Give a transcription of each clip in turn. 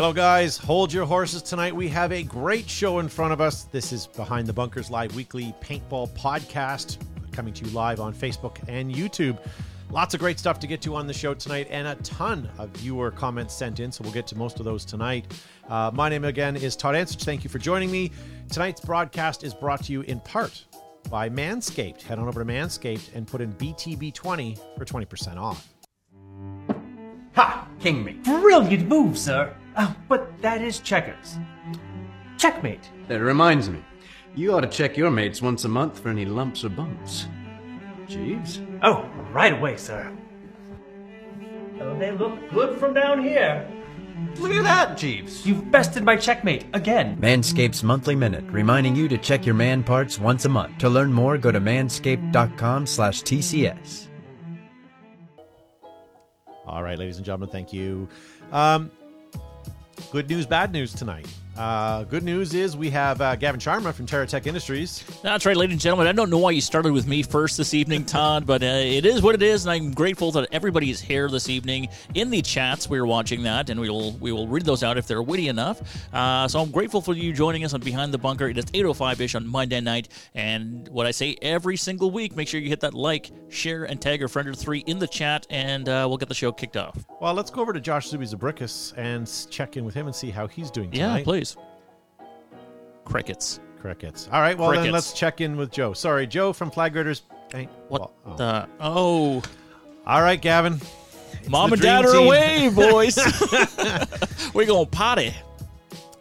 Hello, guys. Hold your horses tonight. We have a great show in front of us. This is Behind the Bunkers Live Weekly Paintball Podcast coming to you live on Facebook and YouTube. Lots of great stuff to get to on the show tonight, and a ton of viewer comments sent in, so we'll get to most of those tonight. Uh, my name again is Todd Ansich. Thank you for joining me. Tonight's broadcast is brought to you in part by Manscaped. Head on over to Manscaped and put in BTB20 for 20% off. Ha! King me. Brilliant move, sir. Oh, but that is checkers. Checkmate. That reminds me. You ought to check your mates once a month for any lumps or bumps. Jeeves? Oh, right away, sir. Oh, they look good from down here. Look at that, Jeeves. You've bested my checkmate again. Manscaped's monthly minute, reminding you to check your man parts once a month. To learn more, go to manscaped.com slash TCS. All right, ladies and gentlemen, thank you. Um, good news, bad news tonight. Uh, good news is we have uh, Gavin Sharma from Terra Tech Industries. That's right, ladies and gentlemen. I don't know why you started with me first this evening, Todd, but uh, it is what it is, and I'm grateful that everybody is here this evening in the chats. We're watching that, and we will we will read those out if they're witty enough. Uh, so I'm grateful for you joining us on Behind the Bunker. It is 8:05 ish on Monday night, and what I say every single week, make sure you hit that like, share, and tag your friend or three in the chat, and uh, we'll get the show kicked off. Well, let's go over to Josh Zuby and check in with him and see how he's doing tonight. Yeah, please. Crickets. Crickets. All right, well then let's check in with Joe. Sorry, Joe from Flag Raiders. Hey, What oh. the? Oh, All right, Gavin. mom and dad are team. away, boys. We're going to potty.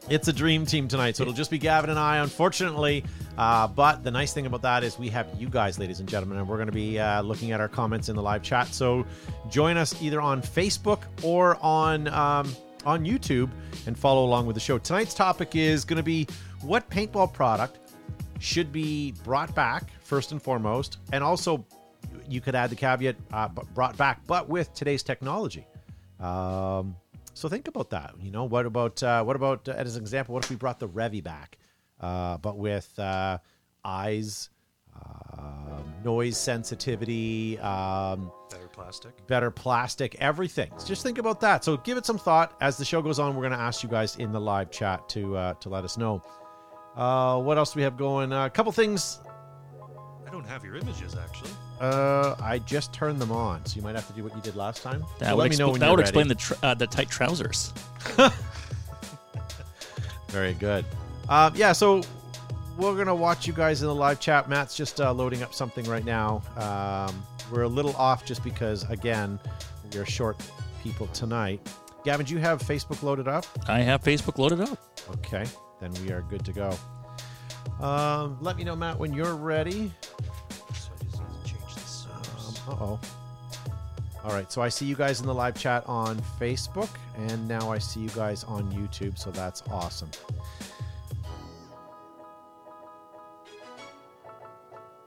It's a dream team tonight, so it'll just be Gavin and I, unfortunately. Uh, but the nice thing about that is we have you guys, ladies and gentlemen, and we're going to be uh, looking at our comments in the live chat. So join us either on Facebook or on um, on YouTube and follow along with the show. Tonight's topic is going to be what paintball product should be brought back first and foremost, and also you could add the caveat uh, brought back, but with today's technology. Um, so think about that. You know, what about uh, what about uh, as an example? What if we brought the Revvy back, uh, but with uh, eyes, um noise sensitivity, um, Better plastic. better plastic, everything. Just think about that. So give it some thought. As the show goes on, we're going to ask you guys in the live chat to uh, to let us know. Uh, what else do we have going? Uh, a couple things. I don't have your images actually. Uh, I just turned them on, so you might have to do what you did last time. That So would, let me know when that you're would ready. explain the tr- uh, the tight trousers. Very good. Uh, yeah, so we're gonna watch you guys in the live chat. Matt's just uh, loading up something right now. Um, we're a little off just because, again, we are short people tonight. Gavin, do you have Facebook loaded up? I have Facebook loaded up. Okay, then we are good to go. Um, let me know, Matt, when you're ready. So I just need to change this. Um, uh oh. All right, so I see you guys in the live chat on Facebook, and now I see you guys on YouTube, so that's awesome.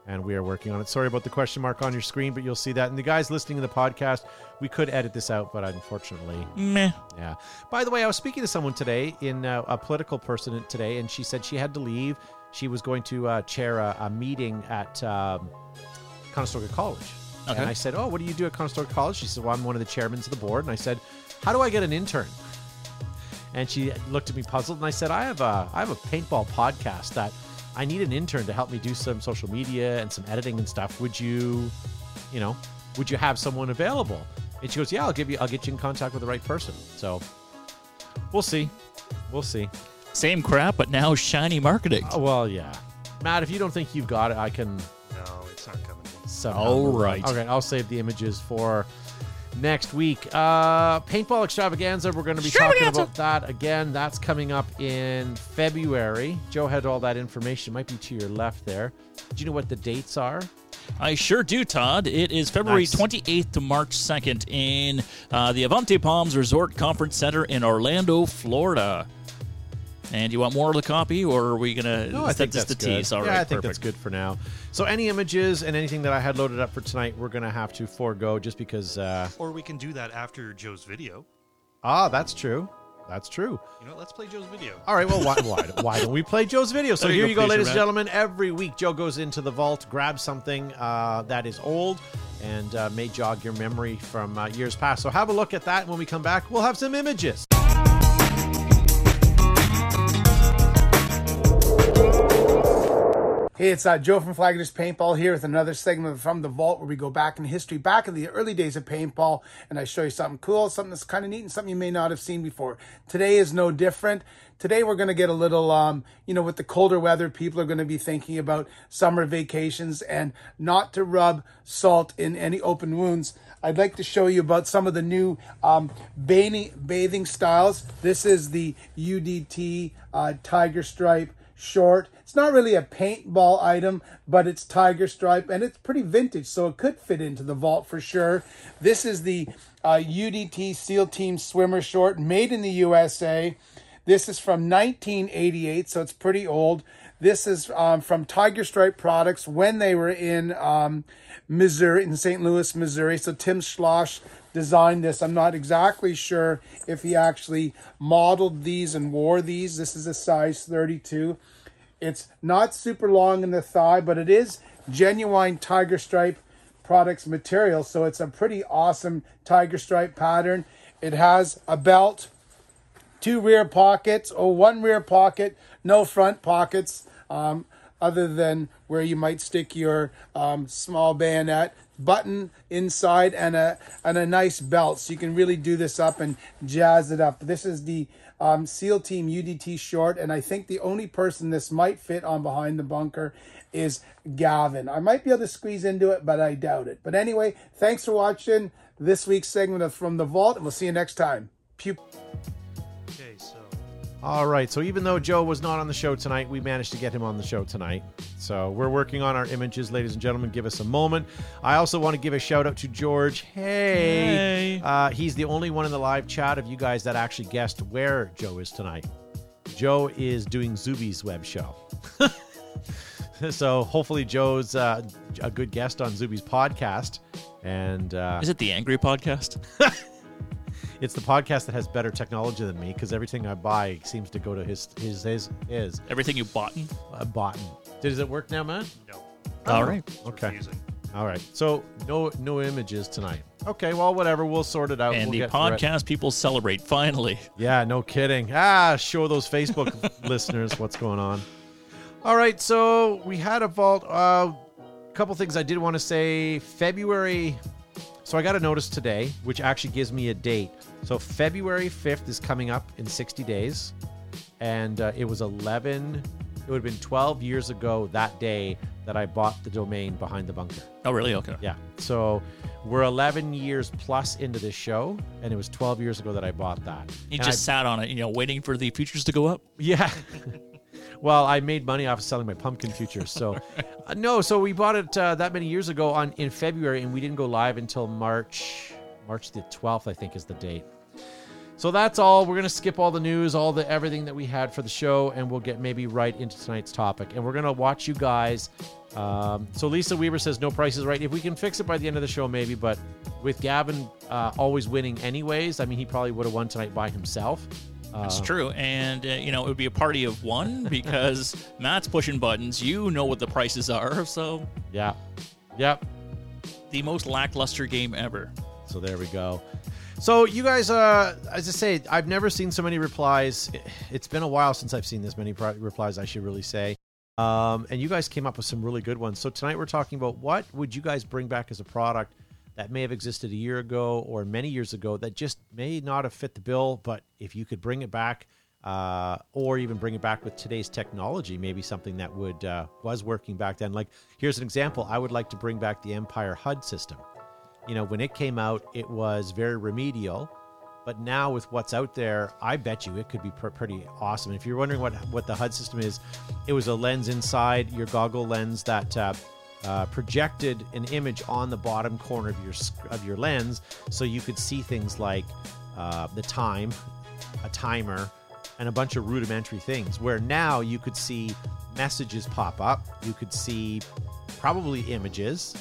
And we are working on it. Sorry about the question mark on your screen, but you'll see that. And the guys listening to the podcast, we could edit this out, but unfortunately, Meh. yeah. By the way, I was speaking to someone today, in uh, a political person today, and she said she had to leave. She was going to uh, chair a, a meeting at um, Conestoga College. Okay. And I said, "Oh, what do you do at Conestoga College?" She said, "Well, I'm one of the chairmen of the board." And I said, "How do I get an intern?" And she looked at me puzzled, and I said, "I have a I have a paintball podcast that I need an intern to help me do some social media and some editing and stuff. Would you, you know, would you have someone available?" And she goes, "Yeah, I'll give you I'll get you in contact with the right person." So we'll see, we'll see. Same crap, but now shiny marketing. Oh, well, yeah, Matt, if you don't think you've got it, I can No, it's not coming in. somehow. All move on. right. Okay, I'll save the images for next week. Uh, paintball extravaganza. We're going to be talking about that again. That's coming up in February. Joe had all that information. Might be to your left there. Do you know what the dates are? I sure do, Todd. It is February Nice. 28th to March 2nd in uh, the Avanti Palms Resort Conference Center in Orlando, Florida. And you want more of the copy, or are we gonna? No, is I think that just that's a good. tease? All yeah, right, I think perfect. that's good for now. So any images and anything that I had loaded up for tonight, we're going to have to forego just because. Uh, Or we can do that after Joe's video. ah, that's true. That's true. You know, what? let's play Joe's video. All right, well, why, why, why don't we play Joe's video? So There you here go, you go, Fisher ladies and gentlemen. Every week, Joe goes into the vault, grabs something uh, that is old, and uh, may jog your memory from uh, years past. So have a look at that. When we come back, we'll have some images. Hey, it's uh, Joe from Flagler's Paintball here with another segment from the vault where we go back in history, back in the early days of paintball, and I show you something cool, something that's kind of neat, and something you may not have seen before. Today is no different. Today we're going to get a little, um, you know, with the colder weather, people are going to be thinking about summer vacations and not to rub salt in any open wounds. I'd like to show you about some of the new um, bathing, bathing styles. This is the UDT uh, Tiger Stripe short. It's not really a paintball item, but it's tiger stripe and it's pretty vintage, so it could fit into the vault for sure. This is the uh, UDT SEAL Team Swimmer short made in the USA. This is from 1988, so it's pretty old. This is um, from Tiger Stripe Products when they were in um, Missouri, in St. Louis, Missouri. So Tim Schloss designed this. I'm not exactly sure if he actually modeled these and wore these. This is a size 32. It's not super long in the thigh, but it is genuine Tiger Stripe products material. So it's a pretty awesome Tiger Stripe pattern. It has a belt, two rear pockets, or one rear pocket, no front pockets, um, other than where you might stick your um, small bayonet button inside and a and a nice belt so you can really do this up and jazz it up this is the um, seal team udt short and i think the only person this might fit on behind the bunker is gavin. I might be able to squeeze into it but i doubt it. But anyway thanks for watching this week's segment of from the vault and we'll see you next time. Pew- All right. So even though Joe was not on the show tonight, we managed to get him on the show tonight. So we're working on our images, ladies and gentlemen. Give us a moment. I also want to give a shout out to George. Hey, Hey. Uh, he's the only one in the live chat of you guys that actually guessed where Joe is tonight. Joe is doing Zuby's web show. so hopefully Joe's uh, a good guest on Zuby's podcast, and uh, Is it the Angry Podcast? it's the podcast that has better technology than me because everything I buy seems to go to his his his his Everything you bought? uh, bought. Does it work now, man? no. All right. Okay. Refusing. All right. So no no images tonight. Okay. Well, whatever. We'll sort it out. And we'll the get through it. podcast people celebrate finally. Yeah. No kidding. Ah, show those Facebook listeners what's going on. All right. So we had a vault. A uh, couple things I did want to say. February. So I got a notice today, which actually gives me a date. So February 5th is coming up in 60 days. And uh, it was 11, it would have been 12 years ago that day that I bought the domain behind the bunker. Oh, really? Okay. Yeah. So we're 11 years plus into this show, and it was 12 years ago that I bought that. You And just I- sat on it, you know, waiting for the futures to go up. yeah. well, I made money off of selling my pumpkin futures. So, uh, no, so we bought it uh, that many years ago on in February, and we didn't go live until March, March the 12th, I think is the date. So that's all. We're gonna skip all the news, all the everything that we had for the show, and we'll get maybe right into tonight's topic. And we're gonna watch you guys. Um, so Lisa Weaver says no prices right. If we can fix it by the end of the show, maybe. But with Gavin uh, always winning anyways, I mean he probably would have won tonight by himself. That's Uh, true. And, uh, you know, it would be a party of one because Matt's pushing buttons. You know what the prices are. So, Yeah. Yep. the most lackluster game ever. So there we go. So you guys, uh, as I say, I've never seen so many replies. It's been a while since I've seen this many pri- replies. I should really say. Um, and you guys came up with some really good ones. So tonight we're talking about what would you guys bring back as a product that may have existed a year ago or many years ago that just may not have fit the bill, but if you could bring it back, uh, or even bring it back with today's technology, maybe something that would uh, was working back then. Like here's an example: I would like to bring back the Empire HUD system you know, when it came out, it was very remedial. But now with what's out there, I bet you it could be pr- pretty awesome. If you're wondering what what the HUD system is, it was a lens inside your goggle lens that uh, uh, projected an image on the bottom corner of your of your lens, so you could see things like uh, the time, a timer, and a bunch of rudimentary things. Where now you could see messages pop up, you could see probably images,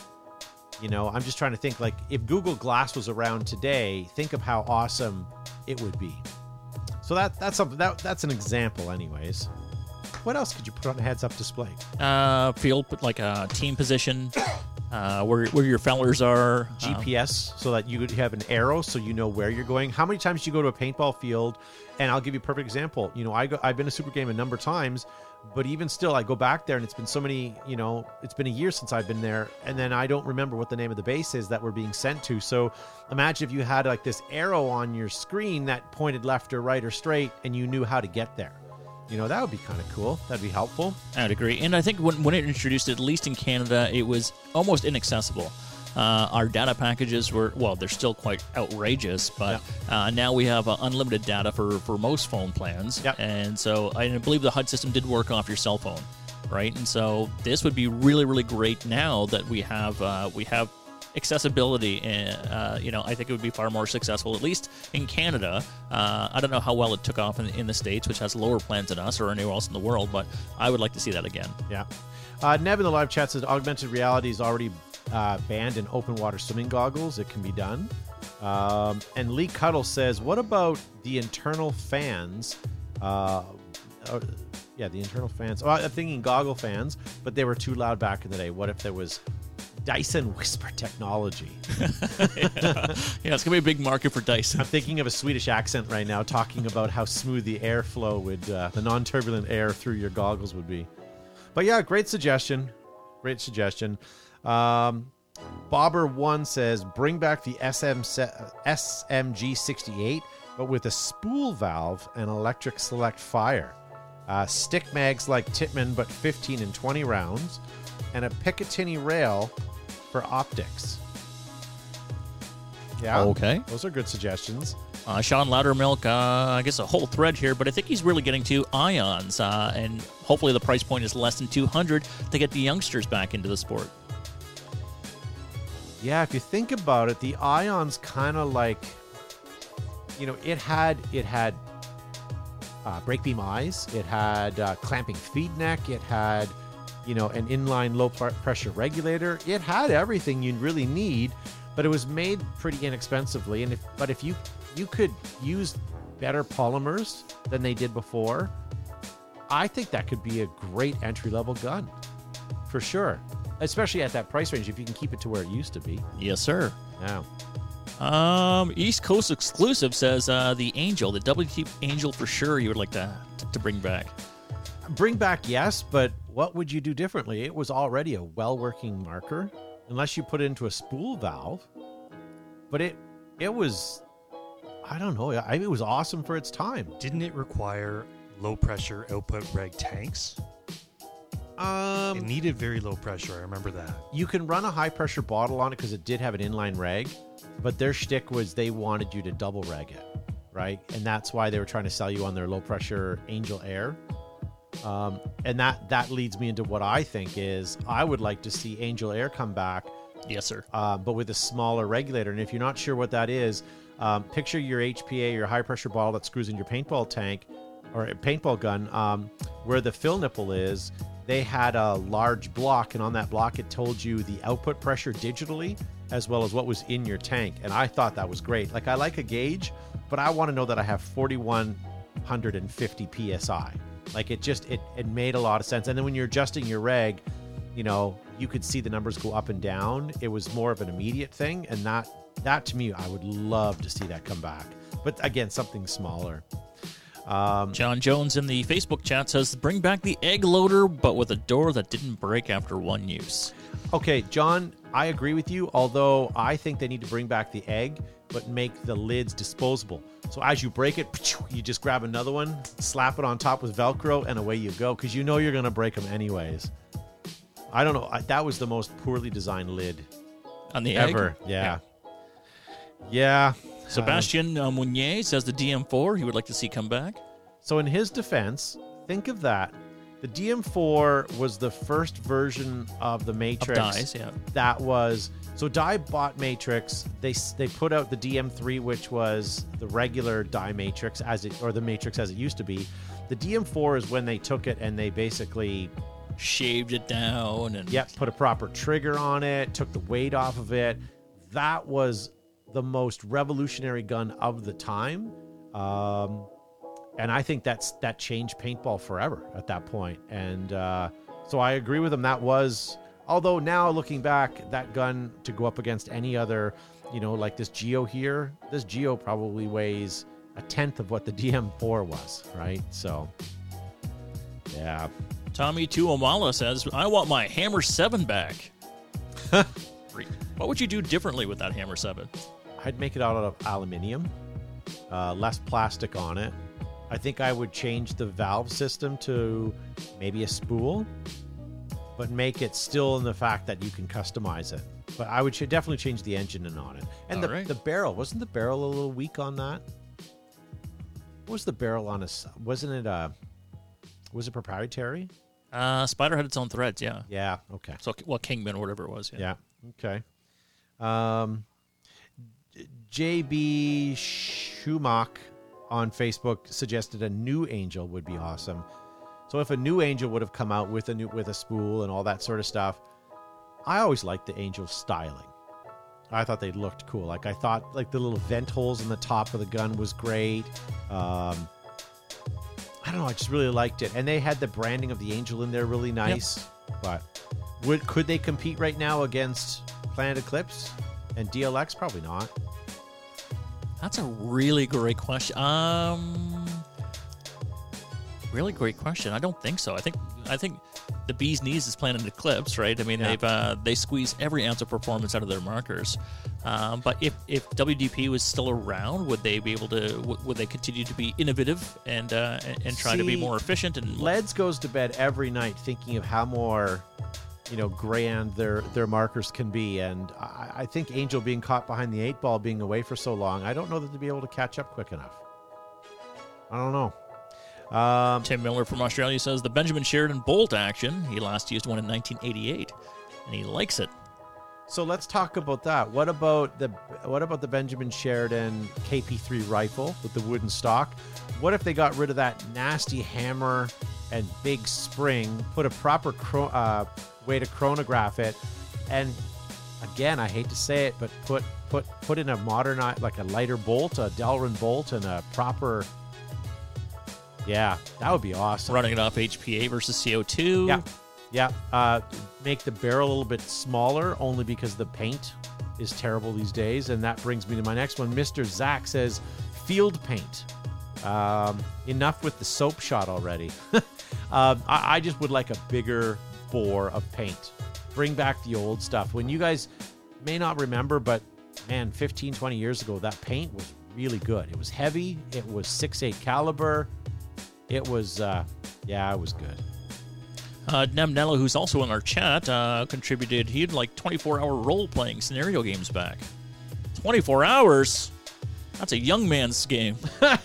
you know, I'm just trying to think like if Google Glass was around today, think of how awesome it would be. So that that's something that that's an example, anyways. What else could you put on a heads-up display? Uh, field, like a team position, uh, where, where your fellers are. um, GPS, so that you could have an arrow, so you know where you're going. How many times do you go to a paintball field? And I'll give you a perfect example. You know, I go, I've been to Super Game a number of times. But even still, I go back there and it's been so many, you know, it's been a year since I've been there. And then I don't remember what the name of the base is that we're being sent to. So imagine if you had like this arrow on your screen that pointed left or right or straight and you knew how to get there. You know, that would be kind of cool. That'd be helpful. I'd agree. And I think when, when it introduced at least in Canada, it was almost inaccessible. Uh, our data packages were, well, they're still quite outrageous, but uh, now we have uh, unlimited data for, for most phone plans. Yep. And so I believe the HUD system did work off your cell phone, right? And so this would be really, really great now that we have uh, we have accessibility uh, you know i think it would be far more successful at least in canada uh, i don't know how well it took off in, in the states which has lower plans than us or anywhere else in the world but i would like to see that again Yeah. Uh, Neb in the live chat says augmented reality is already uh, banned in open water swimming goggles. It can be done. Um, and Lee Cuddle says, what about the internal fans? Uh, uh, yeah, the internal fans. Oh, I'm thinking goggle fans, but they were too loud back in the day. What if there was Dyson Whisper technology? yeah it's gonna be a big market for dyson I'm thinking of a Swedish accent right now, talking about how smooth the airflow would, uh, the non-turbulent air through your goggles would be. But yeah, great suggestion. Great suggestion. Um, Bobber one says, bring back the SM SMG 68, but with a spool valve and electric select fire. Uh, stick mags like Tippmann, but 15 and 20 rounds, and a Picatinny rail for optics. Yeah. Okay. Those are good suggestions. Uh, Sean Loudermilk, uh, I guess a whole thread here, but I think he's really getting to ions, uh, and hopefully the price point is less than 200 to get the youngsters back into the sport. Yeah, if you think about it, the Ion's kind of like, you know, it had it had uh, break beam eyes, it had uh, clamping feed neck, it had, you know, an inline low pressure regulator. It had everything you really need, but it was made pretty inexpensively. And if but if you you could use better polymers than they did before, I think that could be a great entry level gun, for sure. Especially at that price range, if you can keep it to where it used to be. Yes, sir. Yeah. Um, East Coast exclusive says uh, the Angel, the WT Angel for sure. You would like to to bring back. Bring back, yes, but what would you do differently? It was already a well working marker, unless you put it into a spool valve. But it it was, I don't know, I, it was awesome for its time. Didn't it require low pressure output reg tanks? Um, it needed very low pressure. I remember that. you can run a high pressure bottle on it because it did have an inline reg, but their shtick was they wanted you to double reg it, right? And that's why they were trying to sell you on their low pressure Angel Air. Um, and that that leads me into what I think is I would like to see Angel Air come back Yes, sir. uh, but with a smaller regulator. And if you're not sure what that is, um, picture your HPA, your high pressure bottle that screws in your paintball tank or a paintball gun, um, where the fill nipple is. They had a large block, and on that block, it told you the output pressure digitally as well as what was in your tank. And I thought that was great. Like, I like a gauge, but I want to know that I have 4,150 psi. Like, it just it it made a lot of sense. And then when you're adjusting your reg, you know, you could see the numbers go up and down. It was more of an immediate thing, and that that to me, I would love to see that come back. But again, something smaller. Um, John Jones in the Facebook chat says bring back the egg loader, but with a door that didn't break after one use. okay, John, I agree with you. Although I think they need to bring back the egg, but make the lids disposable. So as you break it, you just grab another one, slap it on top with Velcro, and away you go. Because you know you're going to break them anyways. I don't know. I, that was the most poorly designed lid On the ever. Yeah. Yeah. Sebastian uh, Mounier says the DM4 he would like to see come back. So, in his defense, think of that. The DM4 was the first version of the Matrix Dye's, yeah. that was so Dye bought Matrix. They they put out the DM3, which was the regular Dye Matrix as it or the Matrix as it used to be. The DM4 is when they took it and they basically Shaved it down and Yep, put a proper trigger on it, took the weight off of it. That was the most revolutionary gun of the time. Um, and I think that's that changed paintball forever at that point. And uh, so I agree with him. That was, although now looking back, that gun to go up against any other, you know, like this Geo here, this Geo probably weighs a tenth of what the DM4 was, right? So, yeah. Tommy Tuomala says, I want my Hammer 7 back. What would you do differently with that Hammer 7? I'd make it out of aluminium, uh, less plastic on it. I think I would change the valve system to maybe a spool, but make it still in the fact that you can customize it. But I would ch- definitely change the engine in on it. And the, right. the barrel wasn't the barrel a little weak on that? What was the barrel on a? Wasn't it uh Was it proprietary? Uh, Spyder had its own threads, yeah. Yeah. Okay. So, well, Kingman or whatever it was. Yeah. Yeah. Okay. Um, JB Schumach on Facebook suggested a new angel would be awesome. So if a new angel would have come out with a new with a spool and all that sort of stuff, I always liked the angel styling. I thought they looked cool. Like I thought like the little vent holes in the top of the gun was great. Um, I don't know. I just really liked it, and they had the branding of the angel in there really nice. But would could they compete right now against Planet Eclipse and DLX? Probably not. That's a really great question. Um, really great question. I don't think so. I think I think the bee's knees is Planet Eclipse, right? I mean, Yeah. they've uh, they squeeze every ounce of performance out of their markers. Um, but if if WDP was still around, would they be able to? Would they continue to be innovative and uh, and- try to be more efficient? And Ledz goes to bed every night thinking of how more, you know, grand their their markers can be, and I, I think Angel being caught behind the eight ball, being away for so long, I don't know that they'll be able to catch up quick enough. I don't know. Um, Tim Miller from Australia says the Benjamin Sheridan bolt action. He last used one in 1988, and he likes it. So let's talk about that. What about the what about the Benjamin Sheridan KP3 rifle with the wooden stock? What if they got rid of that nasty hammer and big spring, put a proper chro- uh, way to chronograph it, and again, I hate to say it, but put put put in a modern like a lighter bolt, a Delrin bolt, and a proper. Yeah, that would be awesome. Running it off HPA versus CO2. Yeah, yeah. Uh, make the barrel a little bit smaller, only because the paint is terrible these days. And that brings me to my next one. Mister Zach says, field paint. Um, enough with the soap shot already. um, I, I just would like a bigger bore of paint. Bring back the old stuff. When you guys may not remember, but man, 15, 20 years ago, that paint was really good. It was heavy. It was 6.8 caliber. It was, uh, yeah, it was good. Uh, Nemnella, who's also in our chat, uh, contributed. He'd like 24 hour role playing scenario games back. 24 hours? That's a young man's game.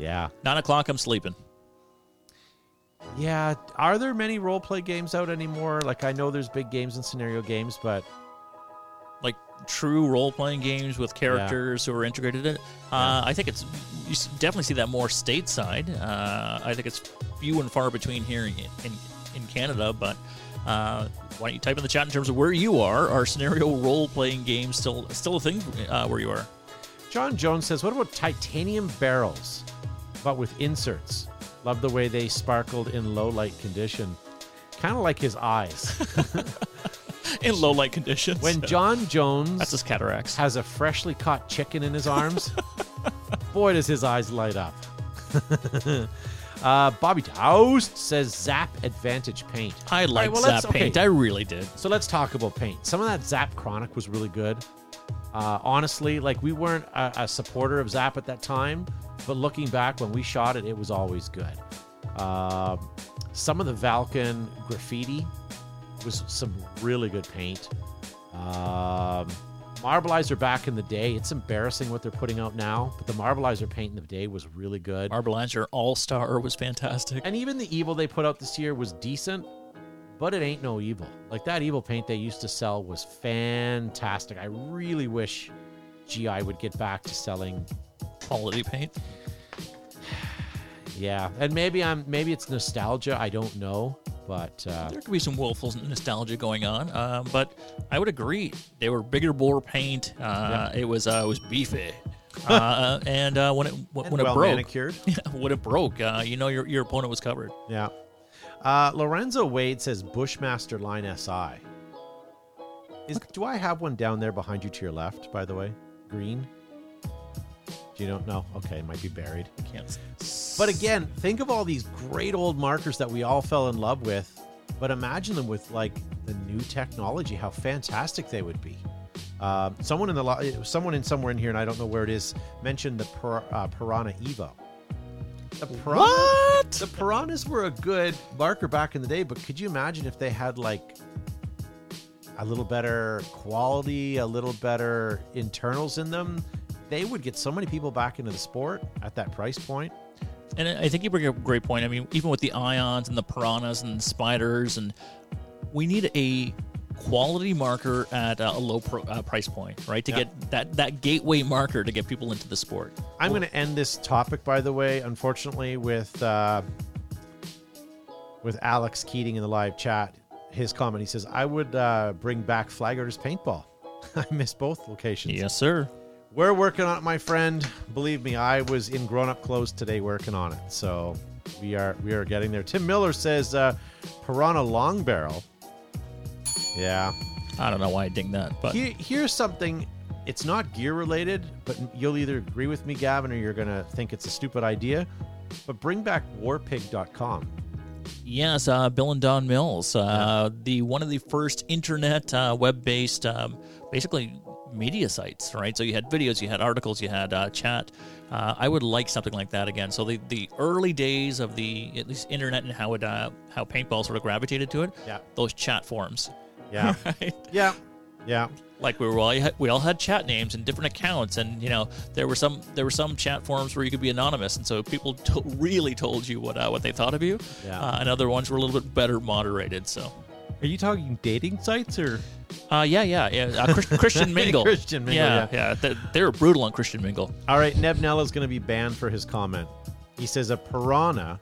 Yeah. Nine o'clock, I'm sleeping. Yeah. Are there many role play games out anymore? Like, I know there's big games and scenario games, but true role playing games with characters who are integrated in it. Uh, I think it's, you definitely see that more stateside. Uh, I think it's few and far between here in, in, in Canada, but. Uh, why don't you type in the chat in terms of where you are? Are scenario role playing games still still a thing uh, where you are? John Jones says, what about titanium barrels, but with inserts? Love the way they sparkled in low light condition. Kind of like his eyes. In low light conditions. When John Jones That's his cataracts. has a freshly caught chicken in his arms, boy, does his eyes light up. uh, Bobby Toast says Zap Advantage paint. I like right, well, Zap okay. Paint. I really did. So let's talk about paint. Some of that Zap Chronic was really good. Uh, honestly, like we weren't a, a supporter of Zap at that time, but looking back when we shot it, it was always good. Um some of the Valken graffiti was some really good paint. Um, Marbleizer back in the day, it's embarrassing what they're putting out now, but the Marbleizer paint in the day was really good. Marbleizer All Star was fantastic. And even the evil they put out this year was decent, but it ain't no evil. Like that evil paint they used to sell was fantastic. I really wish GI would get back to selling. Quality paint. Yeah, and maybe I'm maybe it's nostalgia. I don't know, but uh, There could be some willful nostalgia going on, um, but I would agree they were bigger bore paint. Uh, It was uh, it was beefy, uh, and uh, when it when and it well broke, manicured. when it broke, uh, you know your your opponent was covered. Yeah. Uh, Lorenzo Wade says Bushmaster Line SI. Is, do I have one down there behind you to your left? By the way, green. Do you don't know? Okay, it might be buried. Can't s- But again, think of all these great old markers that we all fell in love with. But imagine them with like the new technology, how fantastic they would be. Uh, someone in the someone in somewhere in here, and I don't know where it is, mentioned the Pir- uh, Piranha Evo. The Piranha, What? The Piranhas were a good marker back in the day, but could you imagine if they had like a little better quality, a little better internals in them? They would get so many people back into the sport at that price point. And I think you bring up a great point. I mean, even with the ions and the piranhas and the spyders, and we need a quality marker at a low pro, uh, price point, right? To Yeah. get that that gateway marker to get people into the sport. I'm going to end this topic, by the way, unfortunately, with uh, with Alex Keating in the live chat. His comment: He says, "I would uh, bring back Flaggers paintball. I miss both locations. Yes, sir. We're working on it, my friend. Believe me, I was in grown-up clothes today working on it. So we are we are getting there. Tim Miller says, uh, "Piranha long barrel." Yeah, I don't know why I ding that, but here, here's something. It's not gear related, but you'll either agree with me, Gavin, or you're gonna think it's a stupid idea. But bring back warpig.com. Yes, uh, Bill and Don Mills, uh, the one of the first internet uh, web-based, um, basically media sites, right? So you had videos, you had articles, you had uh, chat. Uh, I would like something like that again. So the, the early days of the at least internet and how it uh, how paintball sort of gravitated to it. Yeah. Those chat forums, Yeah, right? yeah, yeah. like we were all we all had chat names and different accounts, and you know there were some there were some chat forums where you could be anonymous, and so people to- really told you what uh, what they thought of you. Yeah. Uh, and other ones were a little bit better moderated. So. Are you talking dating sites or? Uh, yeah, yeah, yeah. Uh, Chris, Christian Mingle. Christian Mingle, Yeah, yeah. yeah. They, they were brutal on Christian Mingle. All right, Neb Nella is going to be banned for his comment. He says a piranha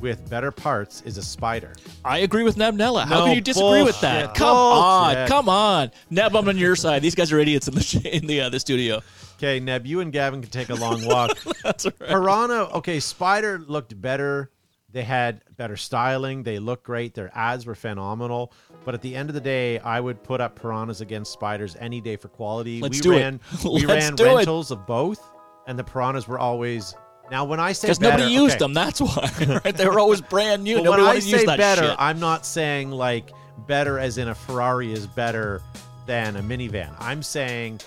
with better parts is a spyder. I agree with Neb Nella. How No, can you disagree with that? bullshit. Come on, come on. Neb, I'm on your side. These guys are idiots in the in the uh, the studio. Okay, Neb, you and Gavin can take a long walk. That's all right. Piranha, okay, Spyder looked better. They had better styling. They looked great. Their ads were phenomenal. But at the end of the day, I would put up Piranhas against Spyders any day for quality. Let's we do it. ran, We Let's ran do it. rentals of both, and the Piranhas were always. Now, when I say Because nobody used okay, them. That's why. Right? They were always brand new. When I wanted to use say that better, shit. I'm not saying like better as in a Ferrari is better than a minivan. I'm saying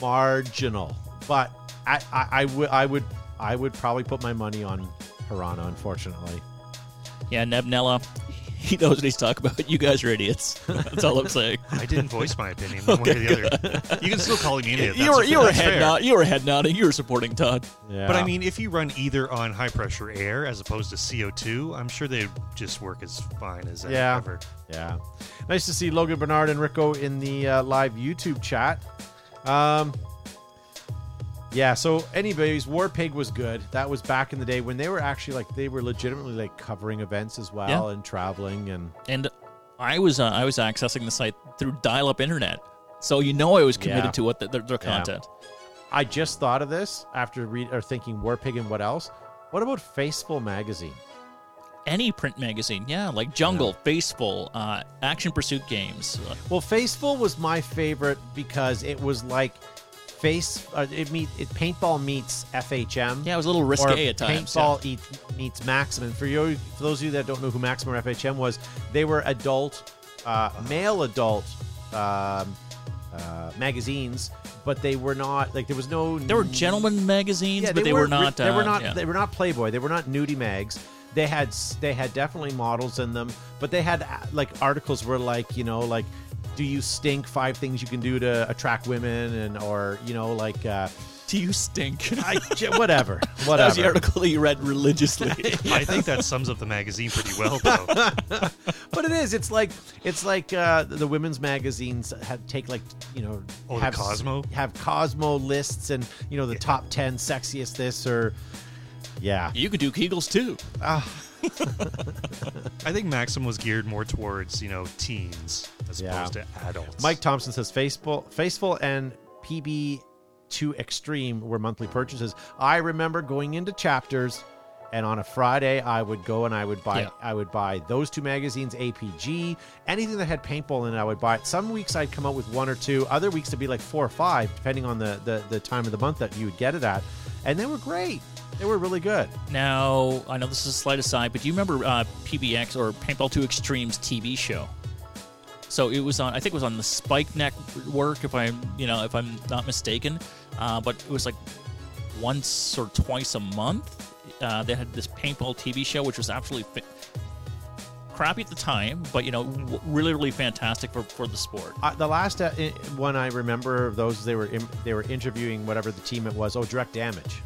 marginal. But I, I, I would I would I would probably put my money on Piranha, unfortunately. Yeah, Neb Nella. He knows what he's talking about. You guys are idiots. That's all I'm saying. I didn't voice my opinion one way or the other. You can still call me an idiot. you were that's- you were that's head fair. nod, you were head nodding. You were supporting Todd. Yeah. But I mean, if you run either on high pressure air as opposed to CO2, I'm sure they'd just work as fine as Yeah. ever. Yeah. Nice to see Logan Bernard and Rico in the uh, live YouTube chat. Um, yeah, so anyways, War Pig was good. That was back in the day when they were actually like they were legitimately like covering events as well Yeah. and traveling and and I was uh, I was accessing the site through dial-up internet, so you know I was committed Yeah. to what the, their, their Yeah. content. I just thought of this after read or thinking War Pig and what else? What about Facefull magazine? Any print magazine, yeah, like Jungle, Facefull, uh, Action Pursuit games. Well, Facefull was my favorite because it was like face. Uh, it meet it paintball meets FHM. yeah, it was a little risque at times. yeah. Paintball eat, meets Maximum. For you, for those of you that don't know who Maximum or FHM was, they were adult, uh, male adult um, uh, magazines, but they were not like there was no. There were gentleman magazines, Yeah, but they, were not. They were uh, not. yeah. They were not Playboy. They were not nudie mags. They had they had definitely models in them, but they had uh, like articles were like you know like, do you stink? Five things you can do to attract women, and or you know like, uh, Do you stink? I, j- whatever, that was the article that you read religiously. I think that sums up the magazine pretty well, though. But it is. It's like it's like uh, the women's magazines have take like you know Oh, have s- Cosmo? have Cosmo lists and you know the top ten sexiest this or yeah. you could do Kegels too. I think Maxim was geared more towards, you know, teens as Yeah. opposed to adults. Mike Thompson says Facefull, Facefull and PB2 Extreme were monthly purchases. I remember going into chapters and on a Friday I would go and I would buy Yeah. I would buy those two magazines, APG, anything that had paintball in it I would buy it. Some weeks I'd come out with one or two, other weeks it'd be like four or five, depending on the, the, the time of the month that you would get it at. And they were great. They were really good. Now, I know this is a slight aside, but do you remember uh, PBX or Paintball 2 Extremes TV show? So it was on, I think it was on the Spike Network, if I'm, you know, if I'm not mistaken. Uh, but it was like once or twice a month. Uh, they had this paintball TV show, which was absolutely fa- crappy at the time, but you know, w- really, really fantastic for, for the sport. Uh, the last uh, one I remember of those they were im- they were interviewing whatever the team it was. Oh, direct damage.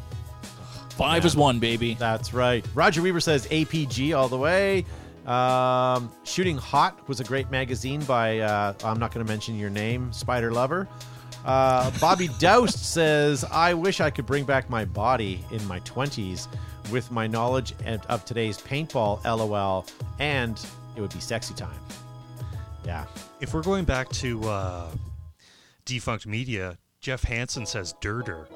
Five is one, baby. That's right. Roger Weaver says APG all the way. Um, Shooting Hot was a great magazine by, uh, I'm not going to mention your name, Spider Lover. Uh, Bobby Doust says, I wish I could bring back my body in my 20s with my knowledge and- of today's paintball, lol, and it would be sexy time. Yeah. If we're going back to uh, defunct media, Jeff Hansen says Dirter.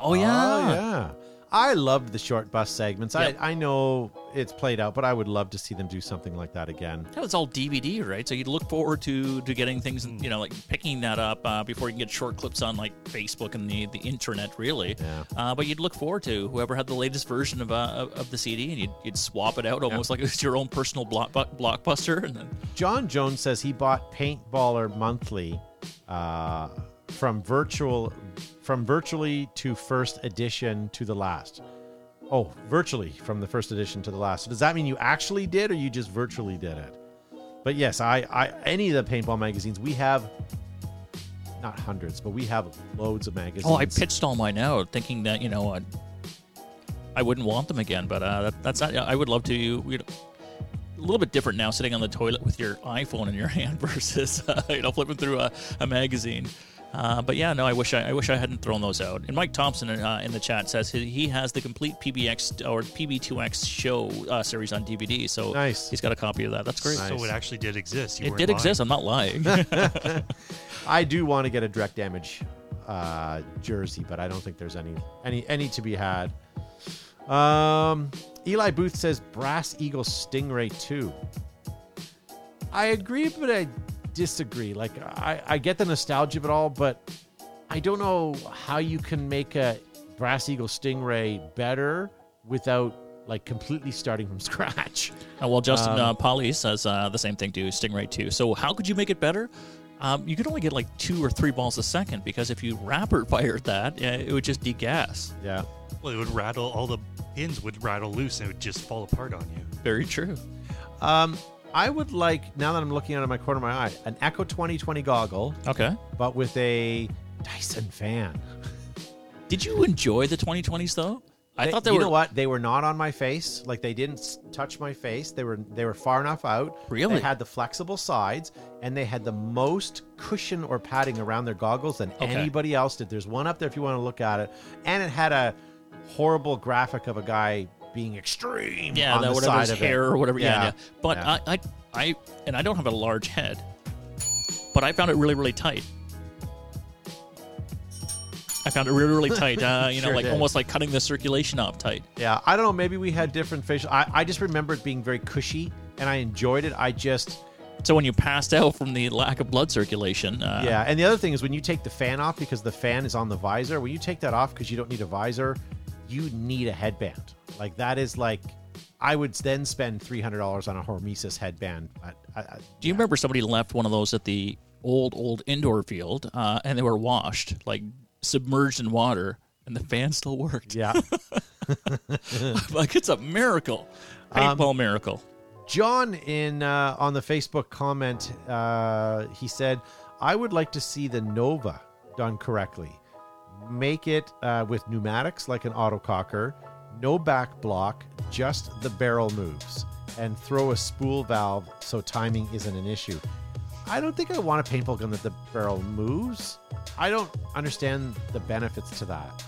Oh, yeah. Oh, yeah. I loved the short bus segments. Yep. I, I know it's played out, but I would love to see them do something like that again. That was all DVD, right? So you'd look forward to to getting things, you know, like picking that up uh, before you can get short clips on like Facebook and the the internet, really. Yeah. Uh, but you'd look forward to whoever had the latest version of uh, of, the CD, and you'd, you'd swap it out almost like it was your own personal block, blockbuster. And then John Jones says he bought Paintballer monthly uh, from virtual from virtually to first edition to the last. Oh, virtually from the first edition to the last. So does that mean you actually did, or you just virtually did it? But yes, I, I any of the paintball magazines we have, not hundreds, but we have loads of magazines. oh, I pitched all mine out, thinking that you know uh, I wouldn't want them again. But uh, that, that's not. I would love to. You a little bit different now, sitting on the toilet with your iPhone in your hand versus uh, you know flipping through a, a magazine. Uh, but yeah, no, I wish I, I wish I hadn't thrown those out. And Mike Thompson uh, in the chat says he, he has the complete PBX or PB2X show uh, series on DVD. So Nice. he's got a copy of that. That's great. Nice. So it actually did exist. You It did lying. exist. I'm not lying. I do want to get a direct damage uh, jersey, but I don't think there's any any any to be had. Um, Eli Booth says Brass Eagle Stingray 2. I agree, but I disagree. Like I, I get the nostalgia of it all, but I don't know how you can make a Brass Eagle Stingray better without like completely starting from scratch. Uh, well, Justin Um, uh, Polly says uh, the same thing to Stingray too. So, how could you make it better? Um, you could only get like two or three balls a second because if you rapid fired that, uh, it would just degas. Yeah. Well, it would rattle. All the pins would rattle loose, and it would just fall apart on you. Very true. Um, I would like now that I'm looking out of my corner of my eye, an Echo 2020 goggle, Okay. but with a Dyson fan. Did you enjoy the 2020s though? I They- thought they you were You know what? They were not on my face. Like they didn't touch my face. They were they were far enough out. Really? They had the flexible sides and they had the most cushion or padding around their goggles than Okay. anybody else did. There's one up there if you want to look at it, and it had a horrible graphic of a guy being extreme. Yeah, on that the whatever of it. hair or whatever. Yeah, yeah. But yeah. I, I, I, and I don't have a large head, but I found it really, really tight. I found it really, really tight. Uh, you know, like did. almost like cutting the circulation off tight. Yeah, I don't know. Maybe we had different facial. I, I just remember it being very cushy, and I enjoyed it. I just So when you passed out from the lack of blood circulation, uh, yeah. And the other thing is when you take the fan off because the fan is on the visor. When you take that off because you don't need a visor, you need a headband. Like that is like, I would then spend three hundred dollars on a Hormesis headband. I, I, I, Do you remember somebody left one of those at the old, old indoor field, uh, and they were washed, like submerged in water, and the fan still worked? Yeah. like it's a miracle, paintball miracle. John in uh, on the Facebook comment, uh, he said, "I would like to see the Nova done correctly. Make it uh, with pneumatics like an autococker, no back block, just the barrel moves, and throw a spool valve so timing isn't an issue." I don't think I want a paintball gun that the barrel moves. I don't understand the benefits to that.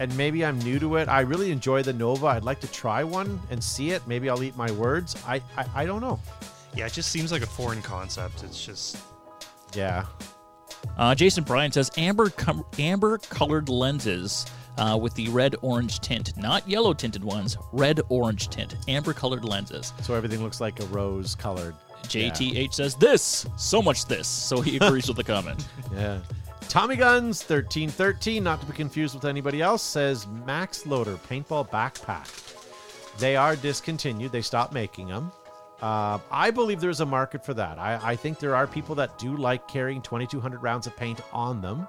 And maybe I'm new to it. I really enjoy the Nova. I'd like to try one and see it. Maybe I'll eat my words. I I, I don't know. Yeah, it just seems like a foreign concept. It's just Yeah. Uh, Jason Bryan says amber com- amber colored lenses uh, with the red orange tint, not yellow tinted ones. Red orange tint, amber colored lenses. So everything looks like a rose colored. JTH says this, so much this. So he agrees with the comment. Yeah. Tommy Guns 1313, not to be confused with anybody else, says Max Loader paintball backpack. They are discontinued. They stopped making them. Uh, I believe there's a market for that. I, I think there are people that do like carrying 2,200 rounds of paint on them.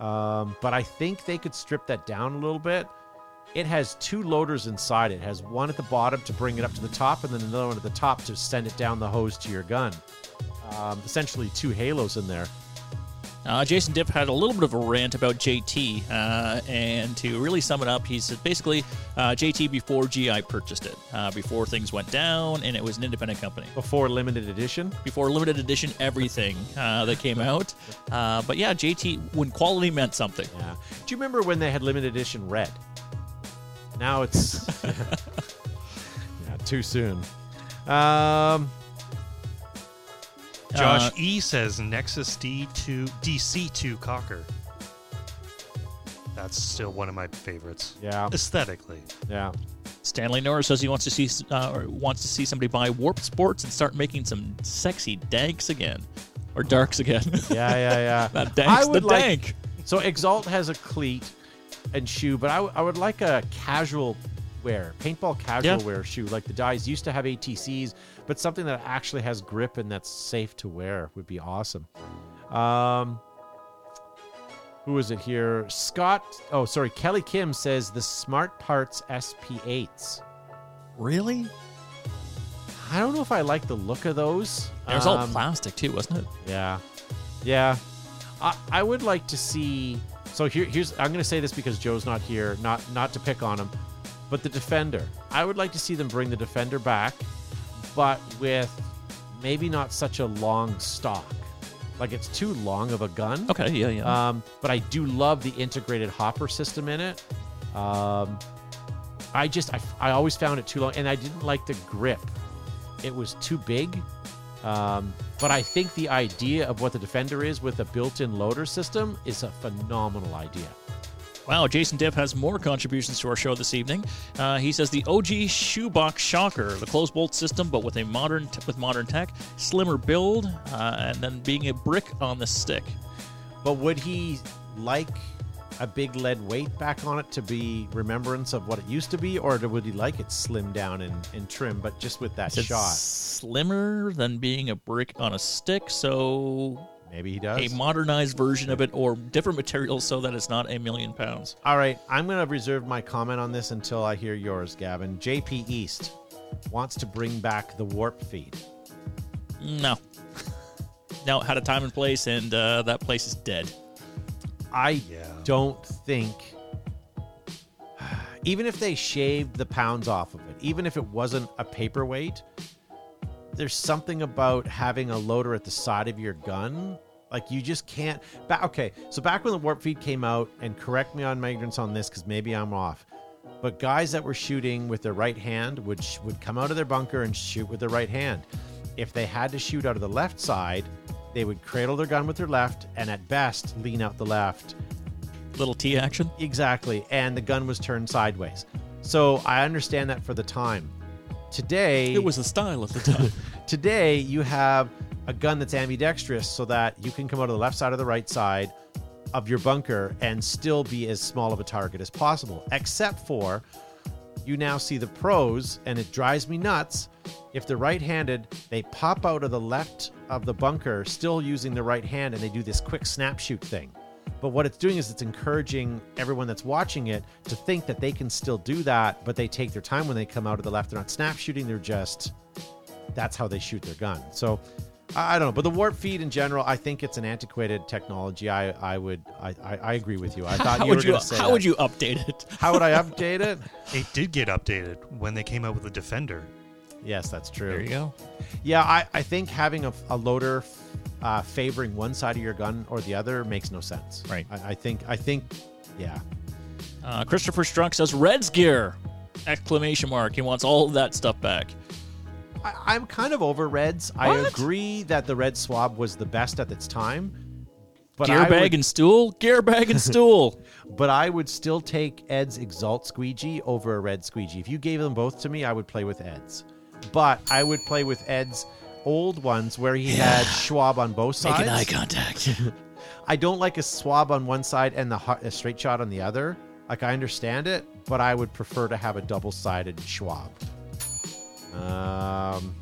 Um, but I think they could strip that down a little bit. It has two loaders inside it. it. has one at the bottom to bring it up to the top, and then another one at the top to send it down the hose to your gun. Um, essentially, two halos in there. Uh, Jason Dipp had a little bit of a rant about JT, uh, and to really sum it up, he said basically uh, JT before GI purchased it, uh, before things went down, and it was an independent company. Before limited edition? Before limited edition, everything uh, that came out. Uh, but yeah, JT, when quality meant something. Yeah. Do you remember when they had limited edition red? Now it's yeah, too soon. Um, Josh uh, E says Nexus D2 DC2 Cocker. That's still one of my favorites. Yeah, aesthetically. Yeah. Stanley Norris says he wants to see uh, or wants to see somebody buy Warp Sports and start making some sexy danks again, or darks again. Yeah, yeah, yeah. that dank's the like, dank. So Exalt has a cleat and shoe, but I, w- I would like a casual wear, paintball casual yeah. wear shoe. Like the Dyes used to have ATCs, but something that actually has grip and that's safe to wear would be awesome. Um, who is it here? Scott. Oh, sorry. Kelly Kim says the Smart Parts SP8s. Really? I don't know if I like the look of those. It was um, all plastic too, wasn't it? Yeah, yeah. I I would like to see. So here, here's I'm going to say this because Joe's not here, not not to pick on him, but the Defender. I would like to see them bring the Defender back, but with maybe not such a long stock. Like it's too long of a gun. Okay, yeah, yeah. Um, but I do love the integrated hopper system in it. Um, I just I, I always found it too long, and I didn't like the grip. It was too big. Um, but I think the idea of what the Defender is with a built-in loader system is a phenomenal idea. Wow, Jason Dipp has more contributions to our show this evening. Uh, he says the OG shoebox shocker, the closed bolt system, but with a modern t- with modern tech, slimmer build, uh, and then being a brick on the stick. But would he like a big lead weight back on it to be remembrance of what it used to be, or would he like it slimmed down and, and trim, but just with that shot? Slimmer than being a brick on a stick, so Maybe he does. A modernized version of it or different materials so that it's not a million pounds. All right. I'm going to reserve my comment on this until I hear yours, Gavin. JP East wants to bring back the warp feed. No. no, it had a time and place, and uh, that place is dead. I yeah. don't think. Even if they shaved the pounds off of it, even if it wasn't a paperweight, there's something about having a loader at the side of your gun like you just can't. Back, okay, so back when the warp feed came out, and correct me on my ignorance on this because maybe I'm off. But guys that were shooting with their right hand would sh- would come out of their bunker and shoot with their right hand. If they had to shoot out of the left side, they would cradle their gun with their left, and at best lean out the left. Little T action. Exactly, and the gun was turned sideways. So I understand that for the time. Today, it was the style at the time. today, you have a gun that's ambidextrous so that you can come out of the left side or the right side of your bunker and still be as small of a target as possible. Except for you now see the pros, and it drives me nuts. If they're right handed, they pop out of the left of the bunker still using the right hand and they do this quick snap shoot thing. But what it's doing is it's encouraging everyone that's watching it to think that they can still do that, but they take their time when they come out of the left. They're not snap shooting, they're just that's how they shoot their gun. So I don't know, but the warp feed in general, I think it's an antiquated technology. I, I would, I, I, I agree with you. I thought how you were going to say. How that. would you update it? How would I update it? It did get updated when they came out with the Defender. Yes, that's true. There you go. Yeah, I, I think having a, a loader uh, favoring one side of your gun or the other makes no sense. Right. I, I think, I think, yeah. Uh, Christopher Strunk says Reds gear! Exclamation mark. He wants all of that stuff back. I, am kind of over Reds. What? I agree that the Red Swab was the best at its time. But Gear bag would, and stool? Gear bag and stool. but I would still take Ed's Exalt Squeegee over a Red Squeegee. If you gave them both to me, I would play with Ed's. But I would play with Ed's old ones where he yeah. had swab on both sides. Making eye contact. I don't like a swab on one side and the a straight shot on the other. Like I understand it, but I would prefer to have a double-sided swab. Um,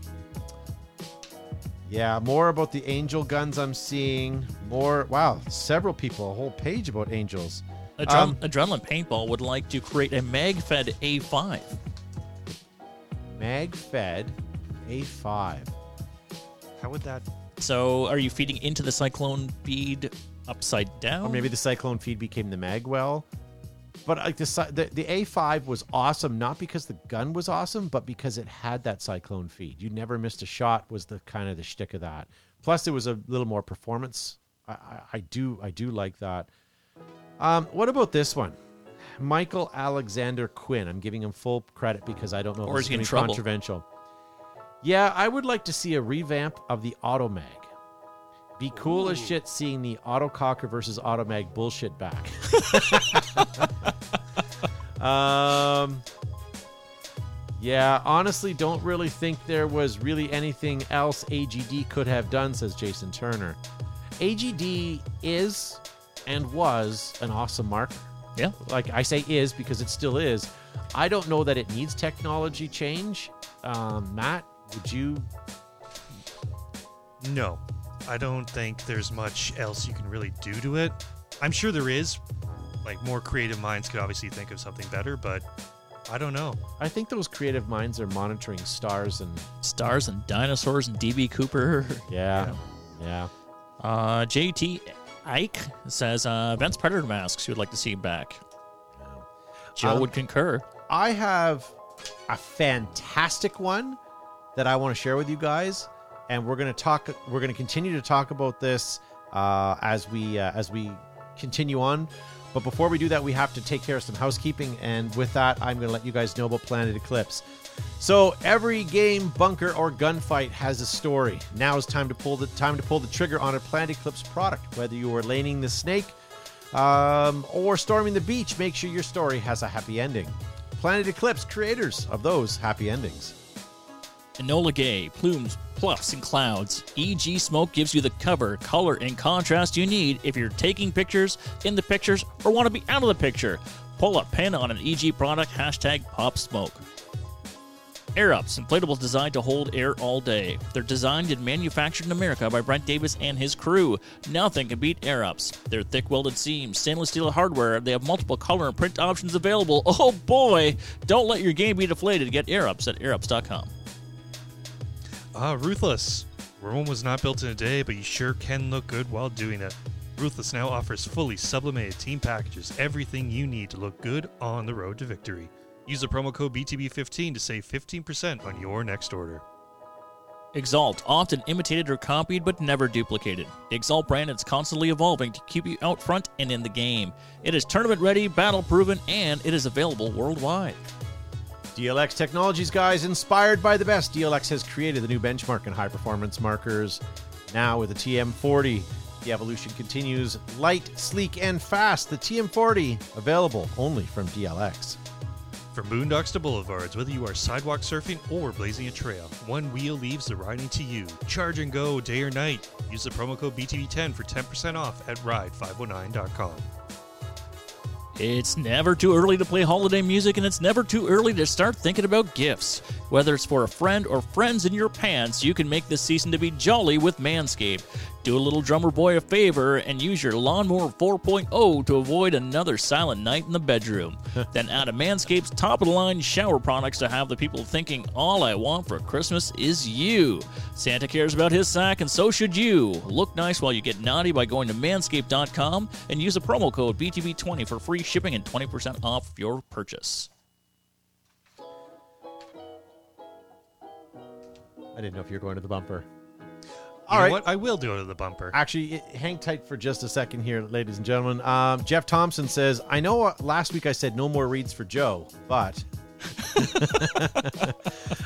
yeah, more about the angel guns I'm seeing. More, wow, several people, a whole page about angels. Adren- Um, Adrenaline Paintball would like to create a mag-fed A5. Mag fed A5. How would that? So, are you feeding into the cyclone feed upside down? Or maybe the cyclone feed became the Magwell. But like the, the the A5 was awesome, not because the gun was awesome, but because it had that cyclone feed. You never missed a shot. Was the kind of the shtick of that. Plus, it was a little more performance. I, I, I do I do like that. Um, what about this one? Michael Alexander Quinn. I'm giving him full credit because I don't know if Or he gonna be controversial. Yeah, I would like to see a revamp of the Automag. Be cool as shit seeing the Autococker versus Automag bullshit back. um, yeah, honestly, don't really think there was really anything else AGD could have done, says Jason Turner. AGD is and was an awesome marker. yeah. Like I say, is because it still is. I don't know that it needs technology change. Um, Matt, would you? No, I don't think there's much else you can really do to it. I'm sure there is. Like more creative minds could obviously think of something better, but I don't know. I think those creative minds are monitoring stars and Stars and dinosaurs and DB Cooper. yeah, yeah. Uh, JT Ike says uh, Vince Predator masks You'd like to see back. Joe Um, would concur. I have a fantastic one that I want to share with you guys, and we're going to talk. We're going to continue to talk about this uh, as we uh, as we continue on. But before we do that, we have to take care of some housekeeping, and with that, I'm going to let you guys know about Planet Eclipse. So every game, bunker, or gunfight has a story. Now is time to pull the time to pull the trigger on a Planet Eclipse product. Whether you are laning the snake um, or storming the beach, make sure your story has a happy ending. Planet Eclipse, creators of those happy endings. Enola Gaye, plumes, puffs, and clouds. EG Smoke gives you the cover, color, and contrast you need if you're taking pictures, in the pictures, or want to be out of the picture. Pull a pin on an EG product, hashtag Pop Smoke. Air Ups, inflatables designed to hold air all day. They're designed and manufactured in America by Brent Davis and his crew. Nothing can beat Air Ups. They're thick welded seams, stainless steel hardware. They have multiple color and print options available. Oh boy! Don't let your game be deflated. Get Air Ups at airups.com. Ah, Ruthless. Rome was not built in a day, but you sure can look good while doing it. Ruthless now offers fully sublimated team packages, everything you need to look good on the road to victory. Use the promo code BTB15 to save 15% on your next order. Exalt, often imitated or copied but never duplicated. The Exalt brand is constantly evolving to keep you out front and in the game. It is tournament ready, battle proven, and it is available worldwide. DLX Technologies, guys, inspired by the best, DLX has created the new benchmark in high performance markers. Now with the TM40, the evolution continues light, sleek, and fast. The TM40 available only from DLX. From boondocks to boulevards, whether you are sidewalk surfing or blazing a trail, Onewheel leaves the riding to you. Charge and go day or night. Use the promo code BTB10 for 10% off at ride509.com. It's never too early to play holiday music, and it's never too early to start thinking about gifts. Whether it's for a friend or friends in your pants, you can make this season to be jolly with Manscaped. Do a little drummer boy a favor and use your Lawnmower 4.0 to avoid another silent night in the bedroom. then add a Manscaped's top of the line shower products to have the people thinking, all I want for Christmas is you. Santa cares about his sack, and so should you. Look nice while you get naughty by going to manscaped.com and use the promo code BTB20 for free shipping and 20% off your purchase. Didn't know if you were going to the bumper. All right. what? I will do it to the bumper. Actually, it- hang tight for just a second here, ladies and gentlemen. Um, Jeff Thompson says, I know uh, last week I said no more reads for Joe, but.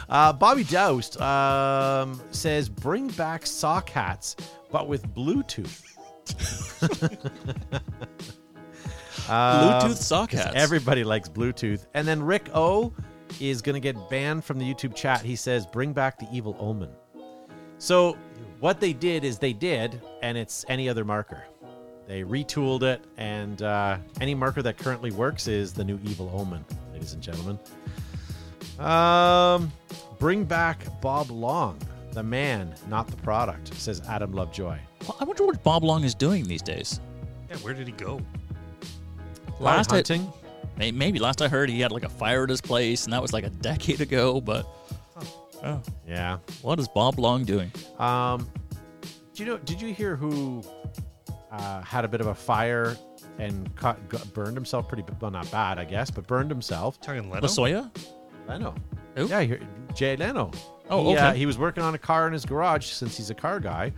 uh, Bobby Doust um, says, bring back sock hats, but with Bluetooth. Bluetooth sock 'cause hats. Everybody likes Bluetooth. And then Rick O is going to get banned from the YouTube chat. He says, bring back the evil omen. So what they did is they did, and it's any other marker. They retooled it, and uh, any marker that currently works is the new Evil Omen, ladies and gentlemen. Um, bring back Bob Long, the man, not the product, says Adam Lovejoy. Well, I wonder what Bob Long is doing these days. Yeah, where did he go? Last I, hunting. may- maybe last I heard he had like a fire at his place, and that was like a decade ago. But oh, Yeah. what is Bob Long doing? Um, do you know? Did you hear who uh, had a bit of a fire and caught, got, burned himself pretty? Well, not bad, I guess, but burned himself. Talking Leno? Lasoya? Leno. Who? Yeah, Jay Leno. Oh, he, uh, okay. he was working on a car in his garage since he's a car guy.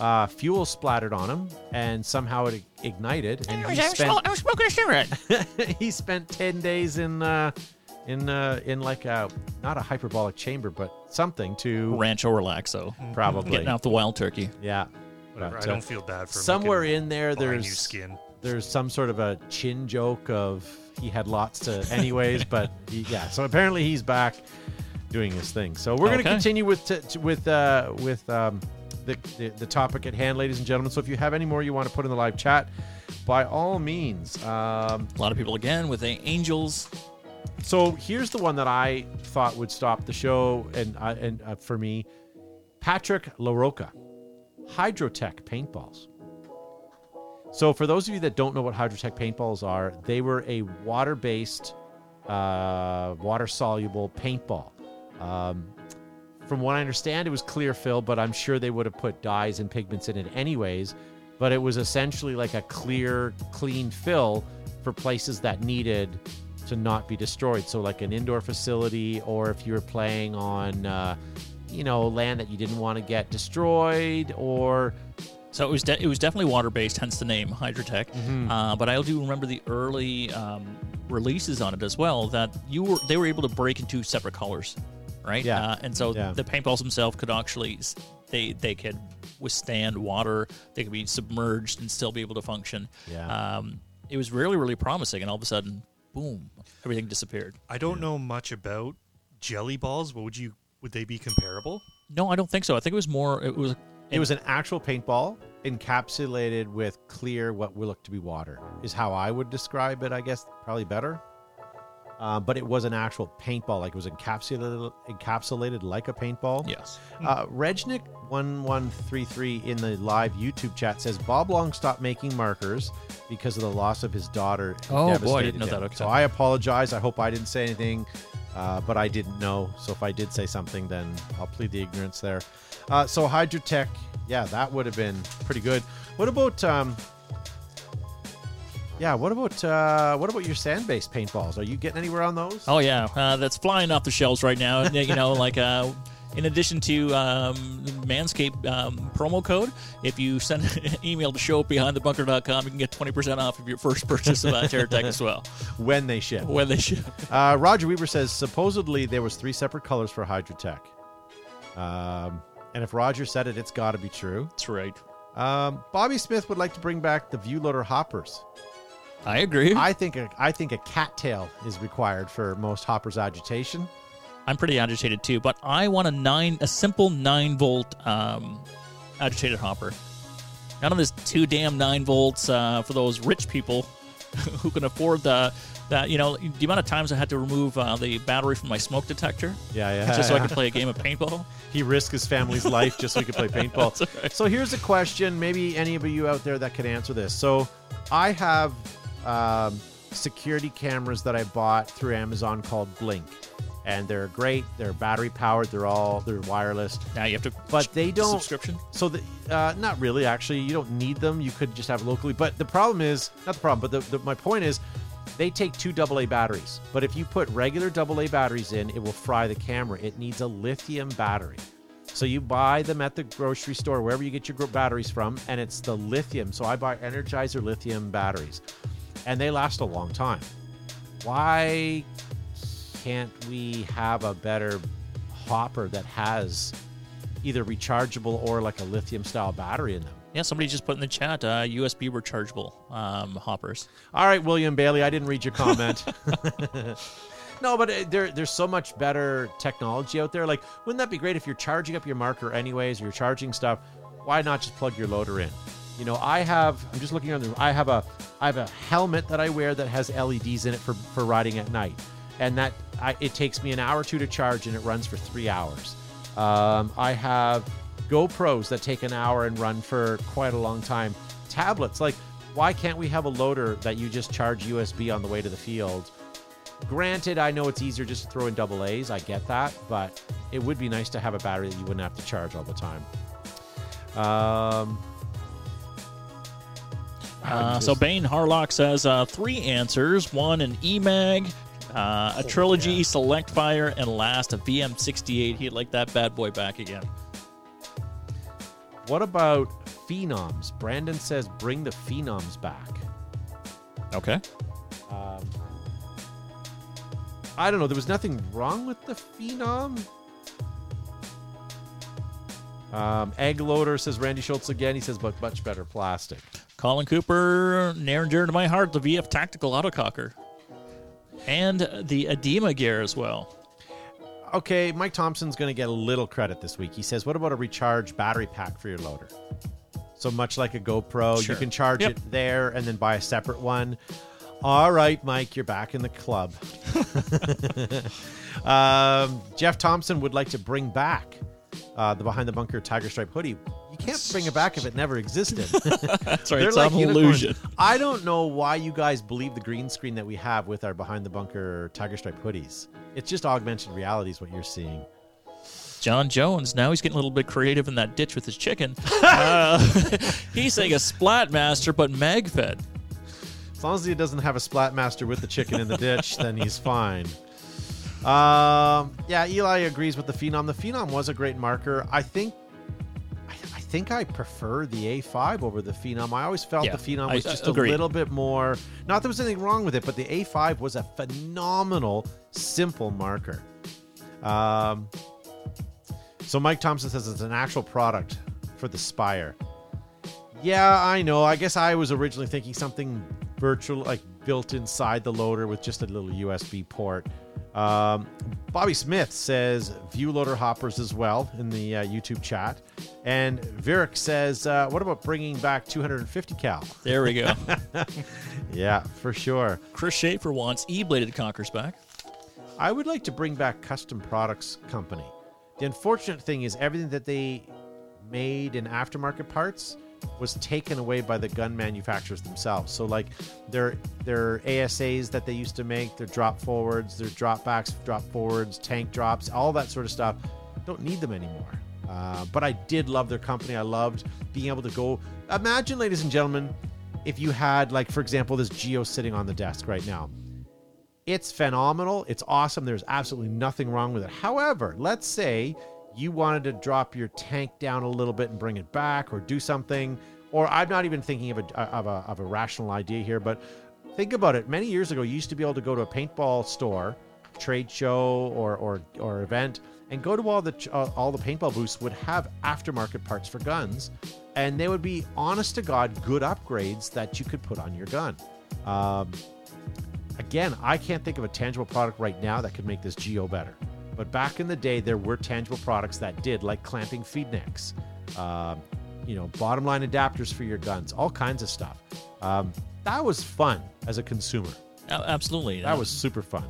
Uh, fuel splattered on him, and somehow it ignited, and he spent was smoking a cigarette. he spent ten days in uh, in uh, in like a not a hyperbolic chamber, but something to Rancho Relaxo. probably Getting out the wild turkey. yeah. Whatever. But, I uh, don't feel bad for him somewhere in there. fine new There's skin. there's some sort of a chin joke of he had lots to anyways, but he, yeah. So apparently he's back doing his thing. So we're going to continue with t- t- with uh, with um, the, the the topic at hand, ladies and gentlemen. So if you have any more you want to put in the live chat, by all means. Um, A lot of people again with the Angels. so here's the one that I thought would stop the show, and uh, and uh, for me, Patrick LaRocca, Hydrotech paintballs. So for those of you that don't know what Hydrotech paintballs are, they were a water-based, uh, water-soluble paintball. Um, from what I understand, it was clear fill, but I'm sure they would have put dyes and pigments in it anyways. But it was essentially like a clear, clean fill for places that needed to not be destroyed. So, like an indoor facility, or if you were playing on, uh, you know, land that you didn't want to get destroyed, or So it was de- it was definitely water based, hence the name Hydrotech. Mm-hmm. Uh, but I do remember the early um, releases on it as well. That you were they were able to break into separate colors, right? Yeah. Uh, and so Yeah. the paintballs themselves could actually they they could withstand water. They could be submerged and still be able to function. Yeah. Um, it was really really promising, and all of a sudden, boom, everything disappeared. I don't know much about jelly balls. What would you? Would they be comparable? No, I don't think so. I think it was more. It was. It was an actual paintball encapsulated with clear, what will look to be water, is how I would describe it. I guess probably better. Uh, but it was an actual paintball, like it was encapsulated, encapsulated like a paintball. Yes. Uh, Regnick one one three three in the live YouTube chat says Bob Long stopped making markers because of the loss of his daughter. Oh, boy, I didn't know him. that. Okay. So I apologize. I hope I didn't say anything, uh, but I didn't know. So if I did say something, then I'll plead the ignorance there. Uh, so Hydrotech, yeah, that would have been pretty good. What about um, yeah, what about uh, what about your sand-based paintballs? Are you getting anywhere on those? Oh yeah, uh, that's flying off the shelves right now. You know, like uh, in addition to um, Manscaped um, promo code, if you send an email to show behindthebunker.com, you can get twenty percent off of your first purchase of uh, TerraTech as well when they ship. when they ship. Uh, Roger Weaver says supposedly there was three separate colors for Hydrotech. Um, and if Roger said it, it's got to be true. That's right. Um, Bobby Smith would like to bring back the ViewLoader hoppers. I agree. I think a, I think a cattail is required for most hoppers agitation. I'm pretty agitated too, but I want a nine, a simple nine volt um, agitated hopper. None of this two damn nine volts uh, for those rich people who can afford the that. You know, the amount of times I had to remove uh, the battery from my smoke detector Yeah, yeah. just so I could play a game of paintball. he risked his family's life just so he could play paintball. Right. So here's a question. Maybe any of you out there that could answer this. So I have um, security cameras that I bought through Amazon called Blink, and they're great. They're battery powered. They're all they're wireless. Now you have to, But they don't- subscription. So the uh, not really. Actually, you don't need them. You could just have locally. But the problem is not the problem. But the, the, my point is, they take two AA batteries. But if you put regular AA batteries in, it will fry the camera. It needs a lithium battery. So you buy them at the grocery store, wherever you get your batteries from, and it's the lithium. So I buy Energizer lithium batteries, and they last a long time. Why can't we have a better hopper that has either rechargeable or like a lithium style battery in them? Yeah, somebody just put in the chat uh, USB rechargeable um, hoppers. All right, William Bailey, I didn't read your comment. no, but uh, there, there's so much better technology out there. Like, wouldn't that be great if you're charging up your marker anyways, or you're charging stuff? Why not just plug your loader in? You know, I have. I'm just looking on the. I have a. I have a helmet that I wear that has LEDs in it for for riding at night, and that I, it takes me an hour or two to charge, and it runs for three hours. Um, I have GoPros that take an hour and run for quite a long time. Tablets, like, why can't we have a loader that you just charge USB on the way to the field? Granted, I know it's easier just to throw in double A's. I get that, but it would be nice to have a battery that you wouldn't have to charge all the time. Um, Uh, so Bane Harlock says uh, three answers: one an EMAG, uh, a trilogy, Select Fire, and last a VM68. He'd like that bad boy back again. what about phenoms? Brandon says bring the phenoms back. Okay. Um, I don't know. There was nothing wrong with the Phenom. Um, Egg Loader says Randy Schultz again. He says, but much better plastic. Colin Cooper, near and dear to my heart, the VF Tactical Autococker. And the Edema gear as well. Okay, Mike Thompson's going to get a little credit this week. He says, what about a recharge battery pack for your loader? So much like a GoPro, Sure. you can charge Yep. it there and then buy a separate one. All right, Mike, you're back in the club. um, Jeff Thompson would like to bring back uh, the Behind the Bunker Tiger Stripe hoodie. Can't bring it back if it never existed. That's right. They're it's like an unicorns. illusion. I don't know why you guys believe the green screen that we have with our Behind the Bunker Tiger Stripe hoodies. It's just augmented reality, is what you're seeing. John Jones, now he's getting a little bit creative in that ditch with his chicken. uh, he's saying a Splatmaster, but mag fed. As long as he doesn't have a Splatmaster with the chicken in the ditch, then he's fine. Um, yeah, Eli agrees with the Phenom. The Phenom was a great marker. I think, think I prefer the A5 over the Phenom. I always felt Yeah, the Phenom was I just agree. a little bit more. Not that there was anything wrong with it, but the A5 was a phenomenal, simple marker. Um, so Mike Thompson says it's an actual product for the Spire. Yeah, I know. I guess I was originally thinking something virtual, like built inside the loader with just a little USB port. Um, Bobby Smith says ViewLoader hoppers as well in the uh, YouTube chat. And Virik says, uh, what about bringing back 250 cal? There we go. Yeah, for sure. Chris Schaefer wants E-bladed Cockers back. I would like to bring back Custom Products Company. The unfortunate thing is everything that they made in aftermarket parts was taken away by the gun manufacturers themselves. So like their their ASAs that they used to make, their drop forwards, their drop backs, drop forwards, tank drops, all that sort of stuff, don't need them anymore. Uh, but I did love their company. I loved being able to go. Imagine, ladies and gentlemen, if you had like, for example, this Geo sitting on the desk right now it's phenomenal. It's awesome. There's absolutely nothing wrong with it. However, let's say you wanted to drop your tank down a little bit and bring it back or do something, or I'm not even thinking of a, of a, of a rational idea here, but think about it. Many years ago, you used to be able to go to a paintball store, trade show, or, or, or event and go to all the, uh, all the paintball booths would have aftermarket parts for guns, and they would be honest to God good upgrades that you could put on your gun. Um, again, I can't think of a tangible product right now that could make this Geo better. But back in the day, there were tangible products that did, like clamping feed necks, um, you know, bottom line adapters for your guns, all kinds of stuff. Um, that was fun as a consumer. A- Absolutely. That was super fun.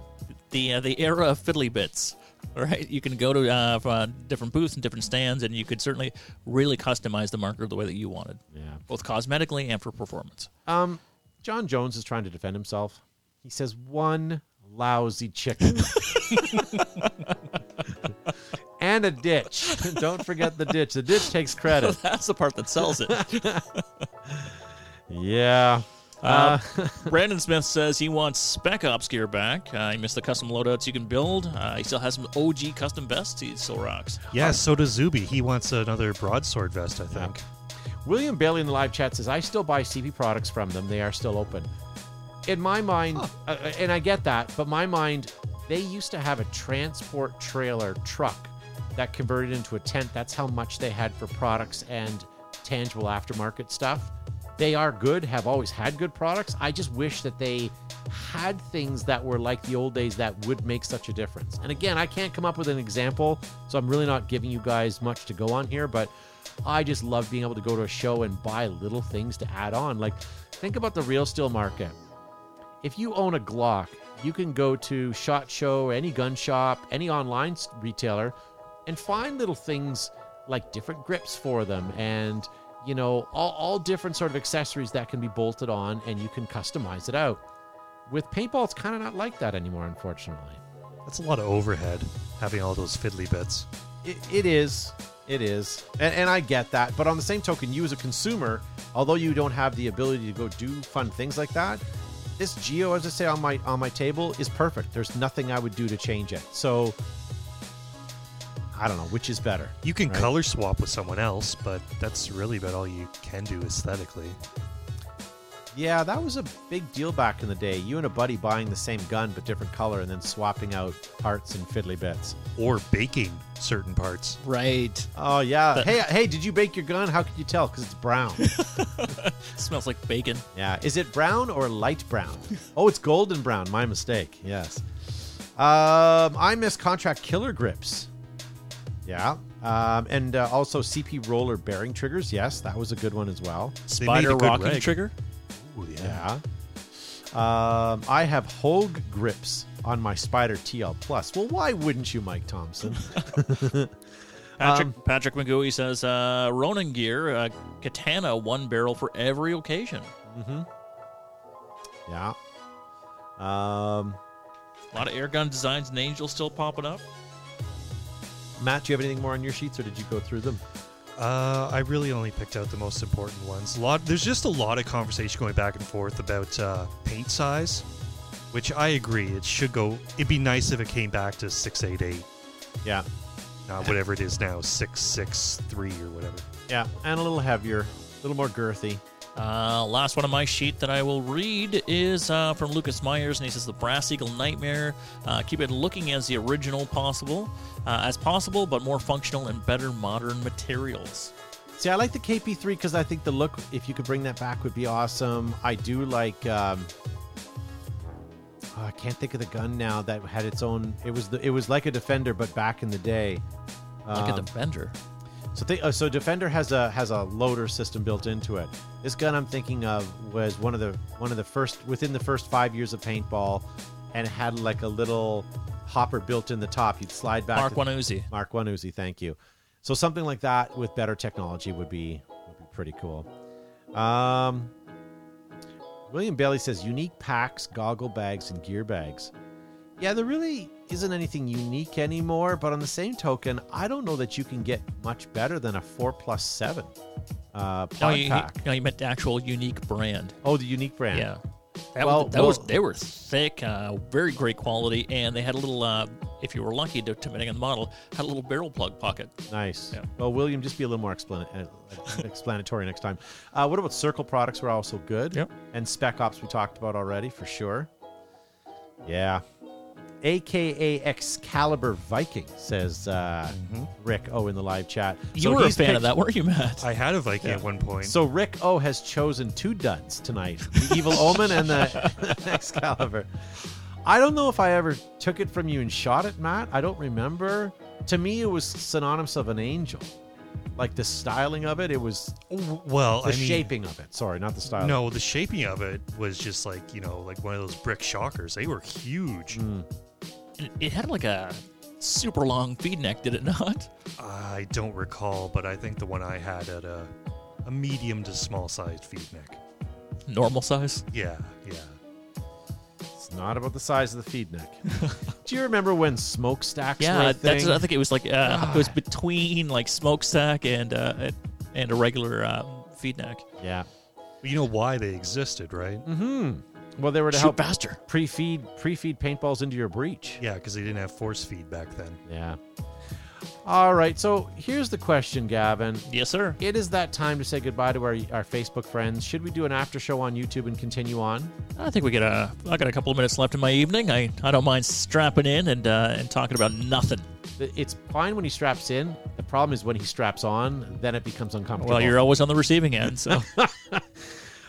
the uh, the era of fiddly bits. All right, you can go to uh, uh, different booths and different stands, and you could certainly really customize the marker the way that you wanted, Yeah. both cosmetically and for performance. Um, John Jones is trying to defend himself. He says one lousy chicken and a ditch. Don't forget the ditch. The ditch takes credit. That's the part that sells it. Yeah. Uh, Brandon Smith says he wants Spec Ops gear back. Uh, he missed the custom loadouts you can build. Uh, he still has some OG custom vests he still rocks. Yeah, so does Zuby. He wants another broadsword vest, I think. William Bailey in the live chat says, I still buy CP products from them. They are still open. In my mind, uh, and I get that, but my mind, they used to have a transport trailer truck that converted into a tent. That's how much they had for products and tangible aftermarket stuff. they are good, have always had good products. I just wish that they had things that were like the old days that would make such a difference. And again, I can't come up with an example, so I'm really not giving you guys much to go on here, but I just love being able to go to a show and buy little things to add on. Like, think about the real steel market. If you own a Glock, you can go to SHOT Show, any gun shop, any online retailer, and find little things like different grips for them and you know all, all different sort of accessories that can be bolted on and you can customize it out. With paintball it's kind of not like that anymore unfortunately. That's a lot of overhead having all those fiddly bits. it, it is it is. And, and i get that but on the same token you as a consumer although you don't have the ability to go do fun things like that this geo as i say on my on my table is perfect there's nothing i would do to change it so i don't know which is better You can Right. color swap with someone else, but that's really about all you can do aesthetically. Yeah, that was a big deal back in the day. You and a buddy buying the same gun but different color and then swapping out parts and fiddly bits. Or baking certain parts. Right. Oh yeah. hey, hey, did you bake your gun? How could you tell? Because it's brown. Smells like bacon. yeah. Is it brown or light brown? Oh, it's golden brown. My mistake. Yes. Um, I miss contract killer grips. Yeah. Um, and uh, also CP roller bearing triggers. Yes, that was a good one as well. They made a Spyder rocking reg. trigger. Ooh, yeah. Yeah. Um, I have Hogue grips on my Spyder TL Plus. Well, why wouldn't you, Mike Thompson? Patrick Um, Patrick McGooey says uh, Ronin gear, uh, katana, one barrel for every occasion. yeah. Um, A lot of air gun designs and angels still popping up. Matt, do you have anything more on your sheets, or did you go through them? Uh, I really only picked out the most important ones. A lot. There's just a lot of conversation going back and forth about uh, paint size, which I agree. It should go. It'd be nice if it came back to six eight eight, Yeah. not whatever it is now, six six three or whatever. Yeah, and a little heavier, a little more girthy. Uh, last one on my sheet that I will read is uh, from Lucas Myers, and he says the Brass Eagle Nightmare. Uh, keep it looking as the original possible, uh, as possible, but more functional and better modern materials. See, I like the KP3 because I think the look, if you could bring that back, would be awesome. I do like. Um, oh, I can't think of the gun now that had its own. It was the. It was like a Defender, but back in the day. Like a Um, Defender. So, th- uh, so Defender has a has a loader system built into it. This gun I'm thinking of was one of the one of the first within the first five years of paintball, and it had like a little hopper built in the top. You'd slide back. Mark One Uzi. Mark One Uzi, thank you. So something like that with better technology would be would be pretty cool. Um, William Bailey says unique packs, goggle bags, and gear bags. Yeah, they're really isn't anything unique anymore. But on the same token, I don't know that you can get much better than a four plus seven uh, No, you, pack. no, you meant the actual unique brand. Oh, the unique brand. Yeah. That, Well, was, that was they were thick, uh, very great quality, and they had a little. Uh, if you were lucky, to- depending on the model, had a little barrel plug pocket. Nice. Yeah. Well, William, just be a little more explan- uh, explanatory next time. Uh, what about Circle products? Were also good. Yep. And Spec Ops we talked about already for sure. Yeah. AKA Excalibur Viking says uh, Rick O in the live chat. You So were a fan picked- of that, weren't you, Matt? I had a Viking at one point. So Rick O has chosen two duds tonight: the Evil Omen and the Excalibur. I don't know if I ever took it from you and shot it, Matt. I don't remember. To me, it was synonymous of an angel, like the styling of it. It was well, the I mean, shaping of it. Sorry, not the styling. No, the shaping of it was just like you know, like one of those brick shockers. They were huge. Mm. It, it had like a super long feed neck, did it not? I don't recall, but I think the one I had had a a medium to small sized feed neck. Normal size. Yeah, yeah. It's not about the size of the feed neck. Do you remember when smokestacks were Yeah, a that's. I think it was like uh, it was between like smokestack and uh, and- and a regular um, feed neck. yeah. You know why they existed, right? Hmm. Well, they were to Shoot help faster. pre-feed pre-feed paintballs into your breech. Yeah, because they didn't have force feed back then. Yeah. All right. So here's the question, Gavin. Yes, sir. It is that time to say goodbye to our, our Facebook friends. Should we do an after show on YouTube and continue on? I think we get a. I got a couple of minutes left in my evening. I, I don't mind strapping in and uh, and talking about nothing. It's fine when he straps in. The problem is when he straps on, then it becomes uncomfortable. Well, you're always on the receiving end, so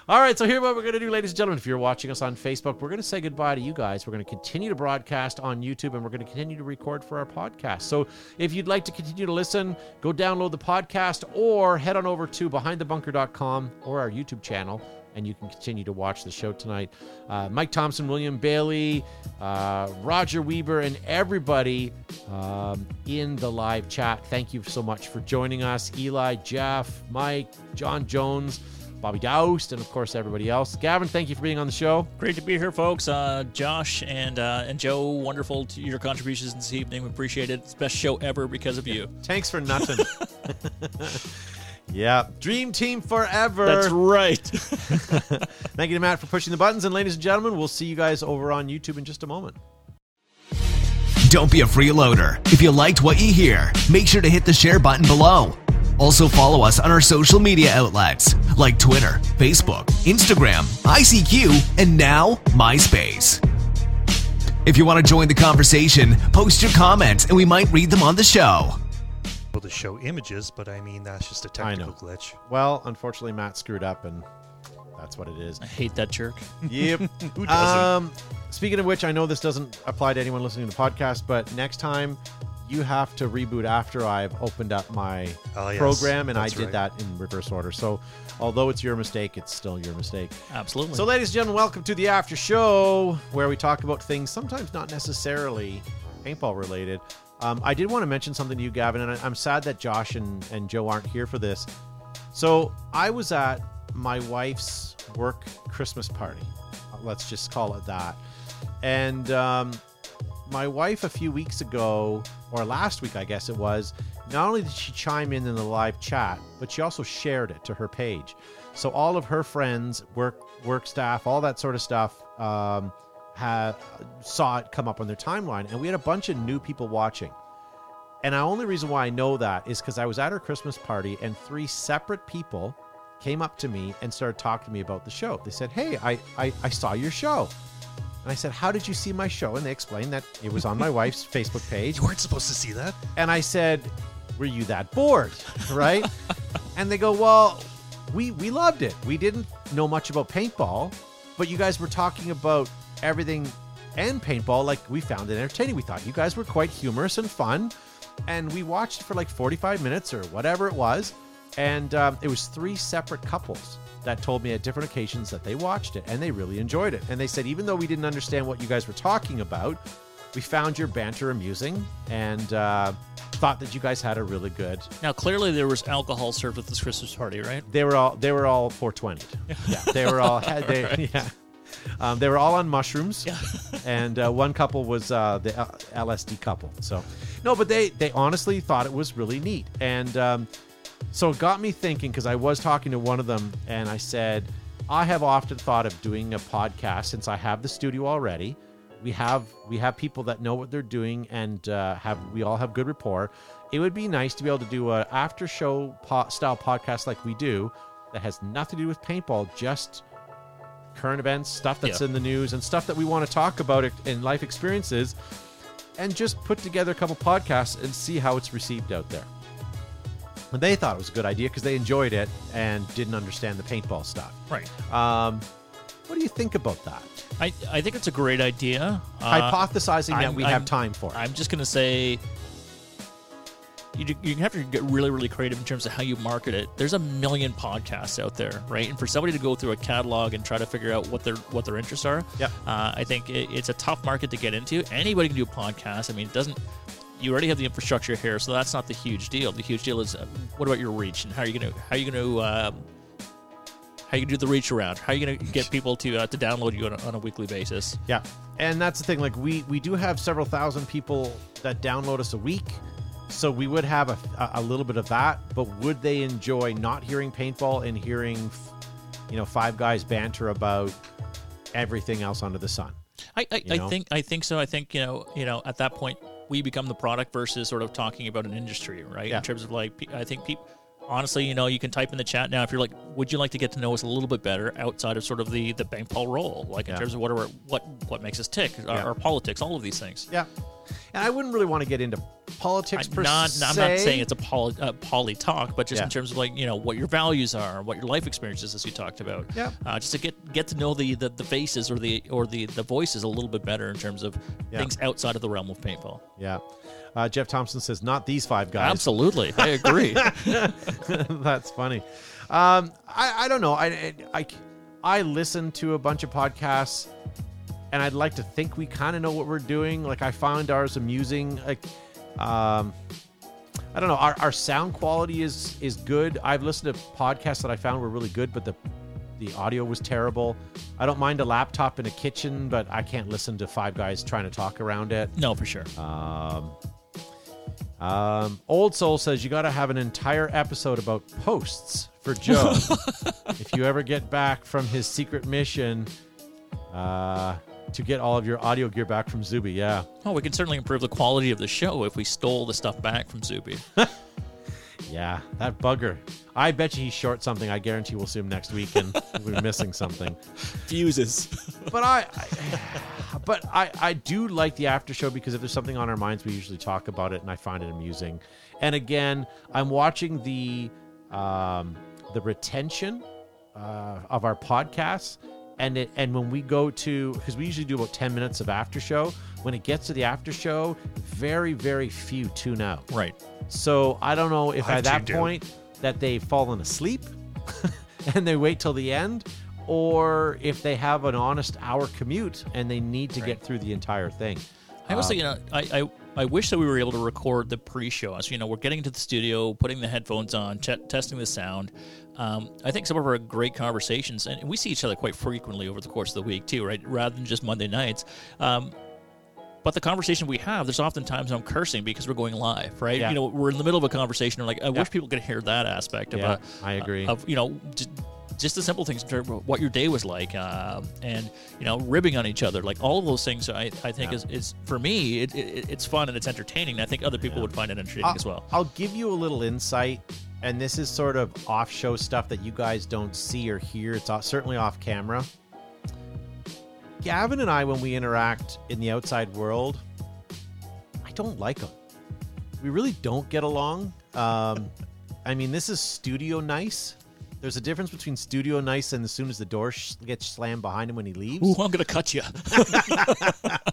All right, so here's what we're going to do, ladies and gentlemen. If you're watching us on Facebook, we're going to say goodbye to you guys. We're going to continue to broadcast on YouTube and we're going to continue to record for our podcast. So if you'd like to continue to listen, go download the podcast or head on over to behindthebunker.com or our YouTube channel and you can continue to watch the show tonight. Uh, Mike Thompson, William Bailey, uh, Roger Weber, and everybody um, in the live chat. Thank you so much for joining us. Eli, Jeff, Mike, John Jones, Bobby Doust, and of course everybody else. Gavin, thank you for being on the show. Great to be here, folks. Uh, Josh and uh, and Joe, wonderful to your contributions this evening. We appreciate it. It's best show ever because of you. Thanks for nothing. yeah, dream team forever. That's right. Thank you to Matt for pushing the buttons, and ladies and gentlemen, we'll see you guys over on YouTube in just a moment. Don't be a freeloader. If you liked what you hear, make sure to hit the share button below. Also, follow us on our social media outlets like Twitter, Facebook, Instagram, ICQ, and now MySpace. If you want to join the conversation, post your comments and we might read them on the show. Able to show images, but I mean that's just a technical glitch. Well, unfortunately, Matt screwed up, and that's what it is. I hate that jerk. Yep. Who doesn't? um, speaking of which, I know this doesn't apply to anyone listening to the podcast, but next time you have to reboot after I've opened up my Oh, yes, program, and I did right. that in reverse order. So, although it's your mistake, it's still your mistake. Absolutely. So, ladies and gentlemen, welcome to the after show where we talk about things sometimes not necessarily paintball related. Um, I did want to mention something to you, Gavin, and I, I'm sad that Josh and, and Joe aren't here for this. So, I was at my wife's work Christmas party. Let's just call it that. And um, my wife, a few weeks ago, or last week, I guess it was, not only did she chime in in the live chat, but she also shared it to her page. So all of her friends, work work staff, all that sort of stuff, um, had saw it come up on their timeline, and we had a bunch of new people watching. And the only reason why I know that is because I was at her Christmas party, and three separate people came up to me and started talking to me about the show. They said, "Hey, I I, I saw your show." And I said, How did you see my show? And they explained that it was on my wife's Facebook page. You weren't supposed to see that. And I said, Were you that bored? Right? and they go, Well, we, we loved it. We didn't know much about paintball, but you guys were talking about everything and paintball like we found it entertaining. We thought you guys were quite humorous and fun. And we watched for like 45 minutes or whatever it was. And um, it was three separate couples that told me at different occasions that they watched it and they really enjoyed it. And they said, even though we didn't understand what you guys were talking about, we found your banter amusing and uh, thought that you guys had a really good. now, clearly, there was alcohol served at this Christmas party, right? They were all they were all 420. Yeah, they were all had they yeah. Um, they were all on mushrooms, Yeah. and uh, one couple was uh, the L- LSD couple. So, no, but they they honestly thought it was really neat, and um, so it got me thinking because I was talking to one of them, and I said, I have often thought of doing a podcast since I have the studio already. We have we have people that know what they're doing, and uh, have we all have good rapport. It would be nice to be able to do a after show po- style podcast like we do that has nothing to do with paintball, just current events, stuff that's Yeah. in the news, and stuff that we want to talk about in life experiences, and just put together a couple podcasts and see how it's received out there. They thought it was a good idea because they enjoyed it and didn't understand the paintball stuff. Right. Um, what do you think about that? I, I think it's a great idea. Uh, Hypothesizing that I'm- we I'm- have time for it. I'm just going to say you, you have to get really, really creative in terms of how you market it. There's a million podcasts out there, right? And for somebody to go through a catalog and try to figure out what their what their interests are, Yep. uh, I think it, it's a tough market to get into. Anybody can do a podcast. I mean, it doesn't. You already have the infrastructure here, so that's not the huge deal. The huge deal is uh, what about your reach and how are you going to how are you going to um, how you gonna do the reach around? How are you going to get people to uh, to download you on a, on a weekly basis? Yeah, and that's the thing. Like we we do have several thousand people that download us a week, so we would have a, a little bit of that. But would they enjoy not hearing paintball and hearing, you know, five guys banter about everything else under the sun? I, I? I think I think so. I think you know you know at that point we become the product versus sort of talking about an industry, right? Yeah. In terms of like, I think people. Honestly, you know, you can type in the chat now if you're like, would you like to get to know us a little bit better outside of sort of the the bank ball role, like in Yeah. terms of what are what what makes us tick, our, Yeah. our politics, all of these things. Yeah. And I wouldn't really want to get into politics I- per not, se. I'm not saying it's a poly, uh, poly talk, but just Yeah. in terms of like you know what your values are, what your life experiences, as you talked about. Yeah. Uh, just to get get to know the, the, the faces or the or the, the voices a little bit better in terms of Yeah. things outside of the realm of paintball. Yeah. Uh, Jeff Thompson says, not these five guys. Absolutely, I agree. That's funny. Um, I, I don't know. I, I, I listen to a bunch of podcasts, and I'd like to think we kind of know what we're doing. Like I found ours amusing. Like, um, I don't know. Our, our sound quality is is good. I've listened to podcasts that I found were really good, but the the audio was terrible. I don't mind a laptop in a kitchen, but I can't listen to five guys trying to talk around it. no, for sure. Um, um, Old Soul says you got to have an entire episode about posts for Joe. if you ever get back from his secret mission uh, to get all of your audio gear back from Zuby, yeah. Oh, we can certainly improve the quality of the show if we stole the stuff back from Zuby. Yeah, that bugger. I bet you he's short something. I guarantee we'll see him next week and we're missing something. Fuses. But I, I but I, I do like the after show because if there's something on our minds, we usually talk about it, and I find it amusing. And again, I'm watching the um, the retention uh, of our podcasts, and it and when we go to because we usually do about ten minutes of after show. When it gets to the after show, very very few tune out. right. So I don't know if I've at that tuned out. point that they've fallen asleep and they wait till the end, or if they have an honest hour commute and they need to get through the entire thing. I also, you know, I, I I wish that we were able to record the pre-show. So, you know, we're getting into the studio, putting the headphones on, ch- testing the sound. Um, I think some of our great conversations, and we see each other quite frequently over the course of the week too, right? Rather than just Monday nights. Um, but the conversation we have, there's oftentimes I'm cursing because we're going live, right? Yeah. You know, we're in the middle of a conversation. And like, I wish people could hear that aspect of, Yeah, uh, I agree. Of you know, just, just the simple things in terms of what your day was like, uh, and you know, ribbing on each other, like all of those things. I, I think is, is for me, it, it, it's fun and it's entertaining. I think other people would find it entertaining I'll, as well. I'll give you a little insight, and this is sort of off show stuff that you guys don't see or hear. It's certainly off camera. Gavin and I, when we interact in the outside world, I don't like him. We really don't get along. Um, I mean, this is studio nice. There's a difference between studio nice and as soon as the door sh- gets slammed behind him when he leaves. Ooh, I'm gonna cut you.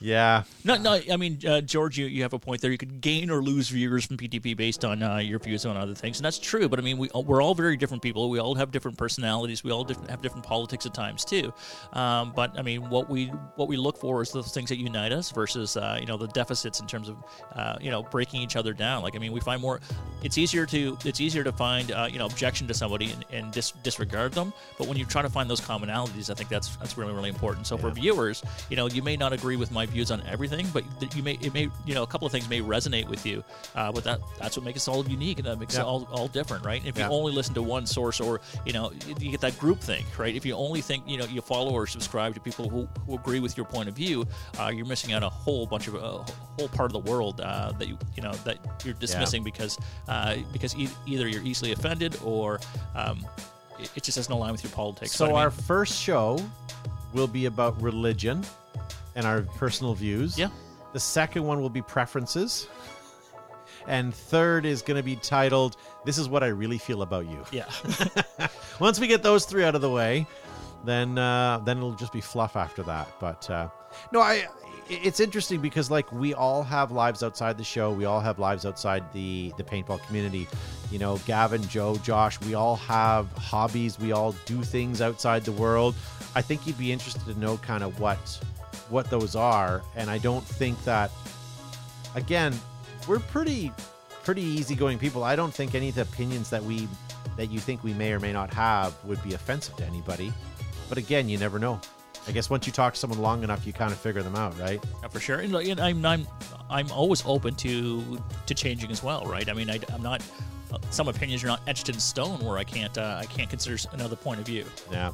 Yeah. No, no. I mean, uh, George, you, you have a point there. You could gain or lose viewers from PTP based on uh, your views on other things, and that's true. But I mean, we we're all very different people. We all have different personalities. We all different, have different politics at times too. Um, but I mean, what we what we look for is the things that unite us versus uh, you know the deficits in terms of uh, you know breaking each other down. Like I mean, we find more. It's easier to it's easier to find uh, you know objection to somebody and, and dis- disregard them. But when you try to find those commonalities, I think that's that's really really important. So for viewers, you know, you may not agree with my views on everything, but you may it may you know a couple of things may resonate with you. Uh, but that that's what makes us all unique and that makes Yeah. it all all different, right? If Yeah. you only listen to one source, or you know, you get that group think, right? If you only think you know you follow or subscribe to people who, who agree with your point of view, uh, you're missing out a whole bunch of a whole part of the world uh, that you you know that you're dismissing because uh, because e- either you're easily offended or um, it, it just doesn't align with your politics. So But I mean- our first show will be about religion and our personal views. Yeah. The second one will be preferences. And third is going to be titled "This is what I really feel about you." yeah. Once we get those three out of the way, then uh, then it'll just be fluff after that. But uh, no, I it's interesting because like we all have lives outside the show. We all have lives outside the the paintball community. You know, Gavin, Joe, Josh. We all have hobbies. We all do things outside the world. I think you'd be interested to know kind of what what those are. And I don't think that again, we're pretty pretty easygoing people. I don't think any of the opinions that we that you think we may or may not have would be offensive to anybody. But again, you never know. I guess once you talk to someone long enough, you kind of figure them out, right? Yeah, for sure. And, and I'm, I'm, I'm always open to to changing as well, right? I mean, I, am not. Some opinions are not etched in stone where I can't uh, I can't consider another point of view. Yeah.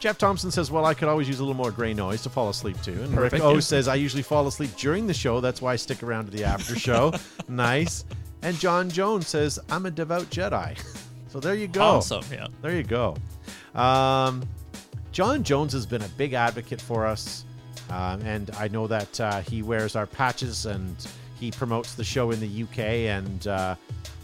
Jeff Thompson says, "Well, I could always use a little more gray noise to fall asleep to." And Perfect, Rick O yeah. says, "I usually fall asleep during the show. That's why I stick around to the after show." nice. And John Jones says, "I'm a devout Jedi." so there you go. Awesome, yeah. There you go. Um, John Jones has been a big advocate for us, um, and I know that uh, he wears our patches and he promotes the show in the UK, and uh,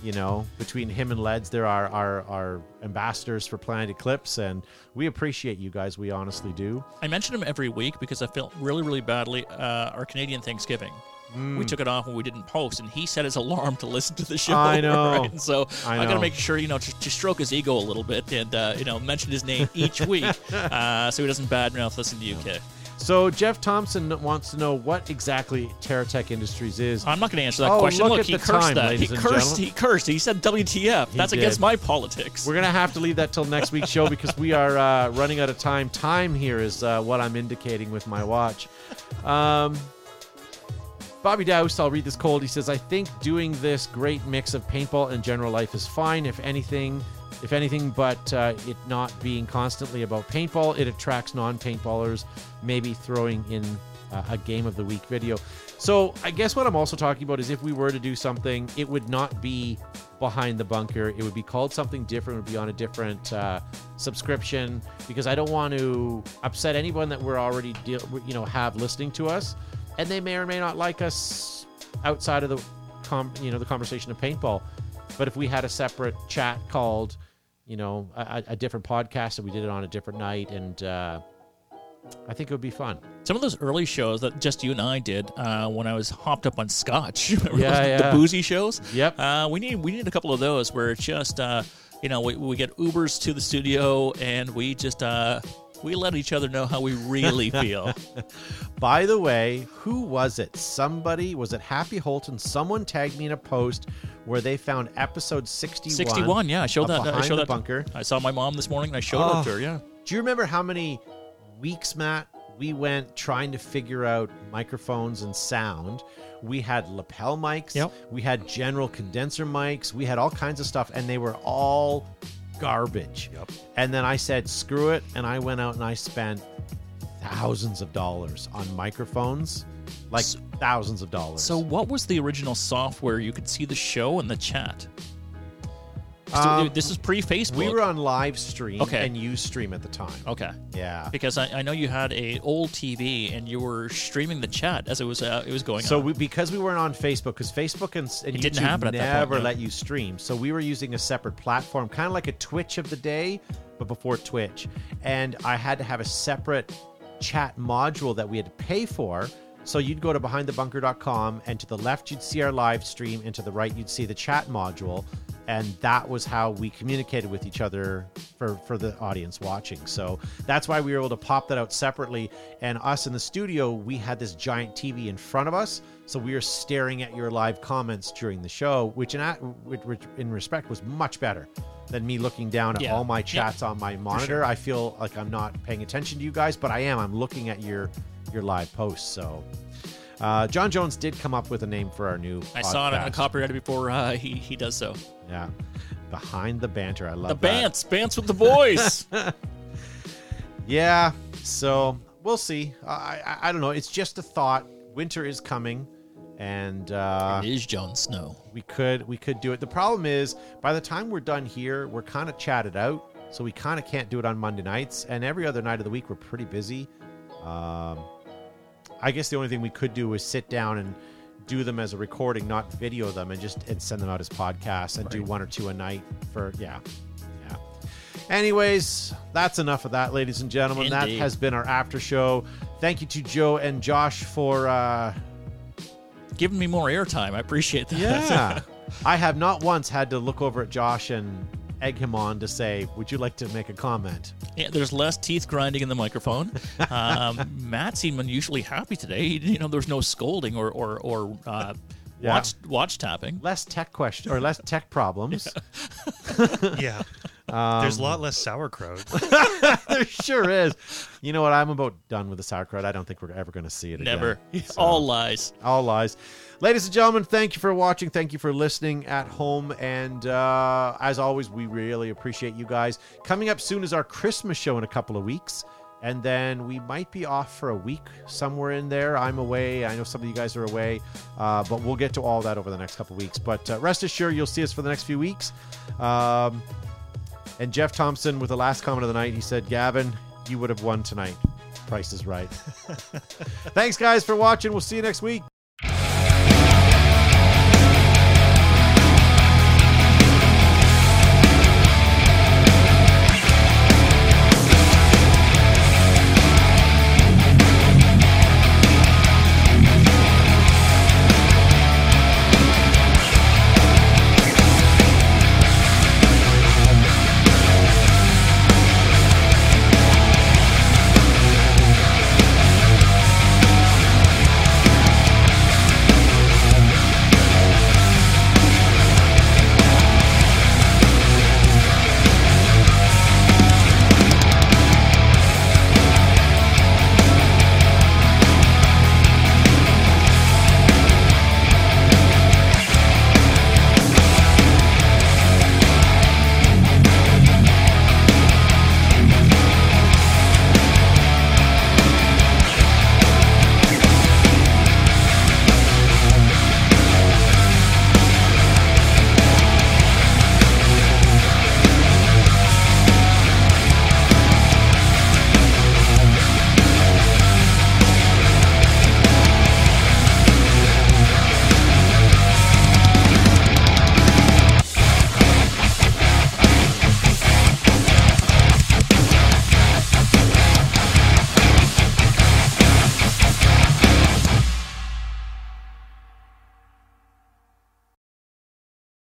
you know, between him and Ledz, there are our, our ambassadors for Planet Eclipse, and we appreciate you guys. We honestly do. I mention him every week because I felt really, really badly. Uh, our Canadian Thanksgiving. Mm. We took it off when we didn't post, and he set his alarm to listen to the show. I know. right? So I got to make sure you know to, to stroke his ego a little bit, and uh, you know mention his name each week, uh, so he doesn't badmouth us in the UK. So Jeff Thompson wants to know what exactly TerraTech Industries is. I'm not going to answer that Oh, question. look Look, at he the cursed time, that. He ladies and cursed. gentlemen. He cursed. He said WTF. He That's did. against my politics. We're gonna have to leave that till next week's show because we are uh, running out of time. Time here is uh, what I'm indicating with my watch. Um, Bobby Douse, I'll read this cold. He says, "I think doing this great mix of paintball and general life is fine. If anything, if anything, but uh, it not being constantly about paintball, it attracts non-paintballers. Maybe throwing in uh, a game of the week video. So I guess what I'm also talking about is if we were to do something, it would not be behind the bunker. It would be called something different. It would be on a different uh, subscription because I don't want to upset anyone that we're already you know have listening to us, and they may or may not like us outside of the com, you know the conversation of paintball. But if we had a separate chat called, you know, a, a different podcast and we did it on a different night, and uh, I think it would be fun. Some of those early shows that just you and I did uh, when I was hopped up on Scotch, Yeah, yeah. the boozy shows. Yep. Uh, we need we need a couple of those where it's just uh, you know we, we get Ubers to the studio and we just uh, we let each other know how we really feel. By the way, who was it? Somebody was it Happy Holton? Someone tagged me in a post where they found episode 61. 61, yeah, I showed that. I Behind showed the that. bunker. I saw my mom this morning and I showed Oh. it to ah. her. Yeah. Do you remember how many weeks, Matt, we went trying to figure out microphones and sound? We had lapel mics. Yep. We had general condenser mics. We had all kinds of stuff, and they were all garbage. Yep. And then I said, screw it. And I went out and I spent thousands of dollars on microphones. Like thousands of dollars. So what was the original software you could see the show and the chat? Um, this is pre Facebook. we were on live stream Okay. and you stream at the time. okay. Yeah. Because I, I know you had a old TV and you were streaming the chat as it was uh, it was going So on. we, because we weren't on Facebook, because Facebook and, and It didn't YouTube happen never point, let you stream, so we were using a separate platform, kind of like a Twitch of the day, but before Twitch. And I had to have a separate chat module that we had to pay for. So you'd go to behindthebunker.com, and to the left you'd see our live stream, and to the right you'd see the chat module, and that was how we communicated with each other for for the audience watching. So that's why we were able to pop that out separately. And us in the studio, we had this giant TV in front of us, so we were staring at your live comments during the show, which in which- which in respect was much better than me looking down at Yeah. all my Yeah. chats on my monitor. I feel like I'm not paying attention to you guys, but I am. I'm looking at your your live posts. So. Uh, John Jones did come up with a name for our new. I saw it on a podcast. copyrighted before uh, he he does so. Yeah, behind the banter. I love The that. Bants, Bants with the boys. Yeah, so we'll see. I, I I don't know. It's just a thought. Winter is coming, and uh, it is Jon Snow. we could we could do it. The problem is, by the time we're done here, we're kind of chatted out, so we kind of can't do it on Monday nights. And every other night of the week, we're pretty busy. Um, I guess the only thing we could do is sit down and do them as a recording, not video them, and just and send them out as podcasts and do one or two a night for yeah, yeah. Anyways, that's enough of that, ladies and gentlemen. That has been our after show. Thank you to Joe and Josh for. Uh, Giving me more airtime. I appreciate that. yeah. I have not once had to look over at Josh and egg him on to say, Would you like to make a comment? Yeah, there's less teeth grinding in the microphone. Um, Matt seemed unusually happy today. You know, there's no scolding or or, or uh, Yeah. watch watch tapping. Less tech question or less tech problems. Yeah. Um, There's a lot less sauerkraut. there sure is. You know what? I'm about done with the sauerkraut. I don't think we're ever going to see it Never. again. So- All lies. All lies. Ladies and gentlemen, thank you for watching. Thank you for listening at home. And uh, as always, we really appreciate you guys. Coming up soon is our Christmas show in a couple of weeks. And then we might be off for a week somewhere in there. I'm away. I know some of you guys are away. Uh, but we'll get to all that over the next couple of weeks. But uh, rest assured, you'll see us for the next few weeks. Um, and Jeff Thompson, with the last comment of the night, he said, Gavin, you would have won tonight. Price is right. Thanks, guys, for watching. We'll see you next week.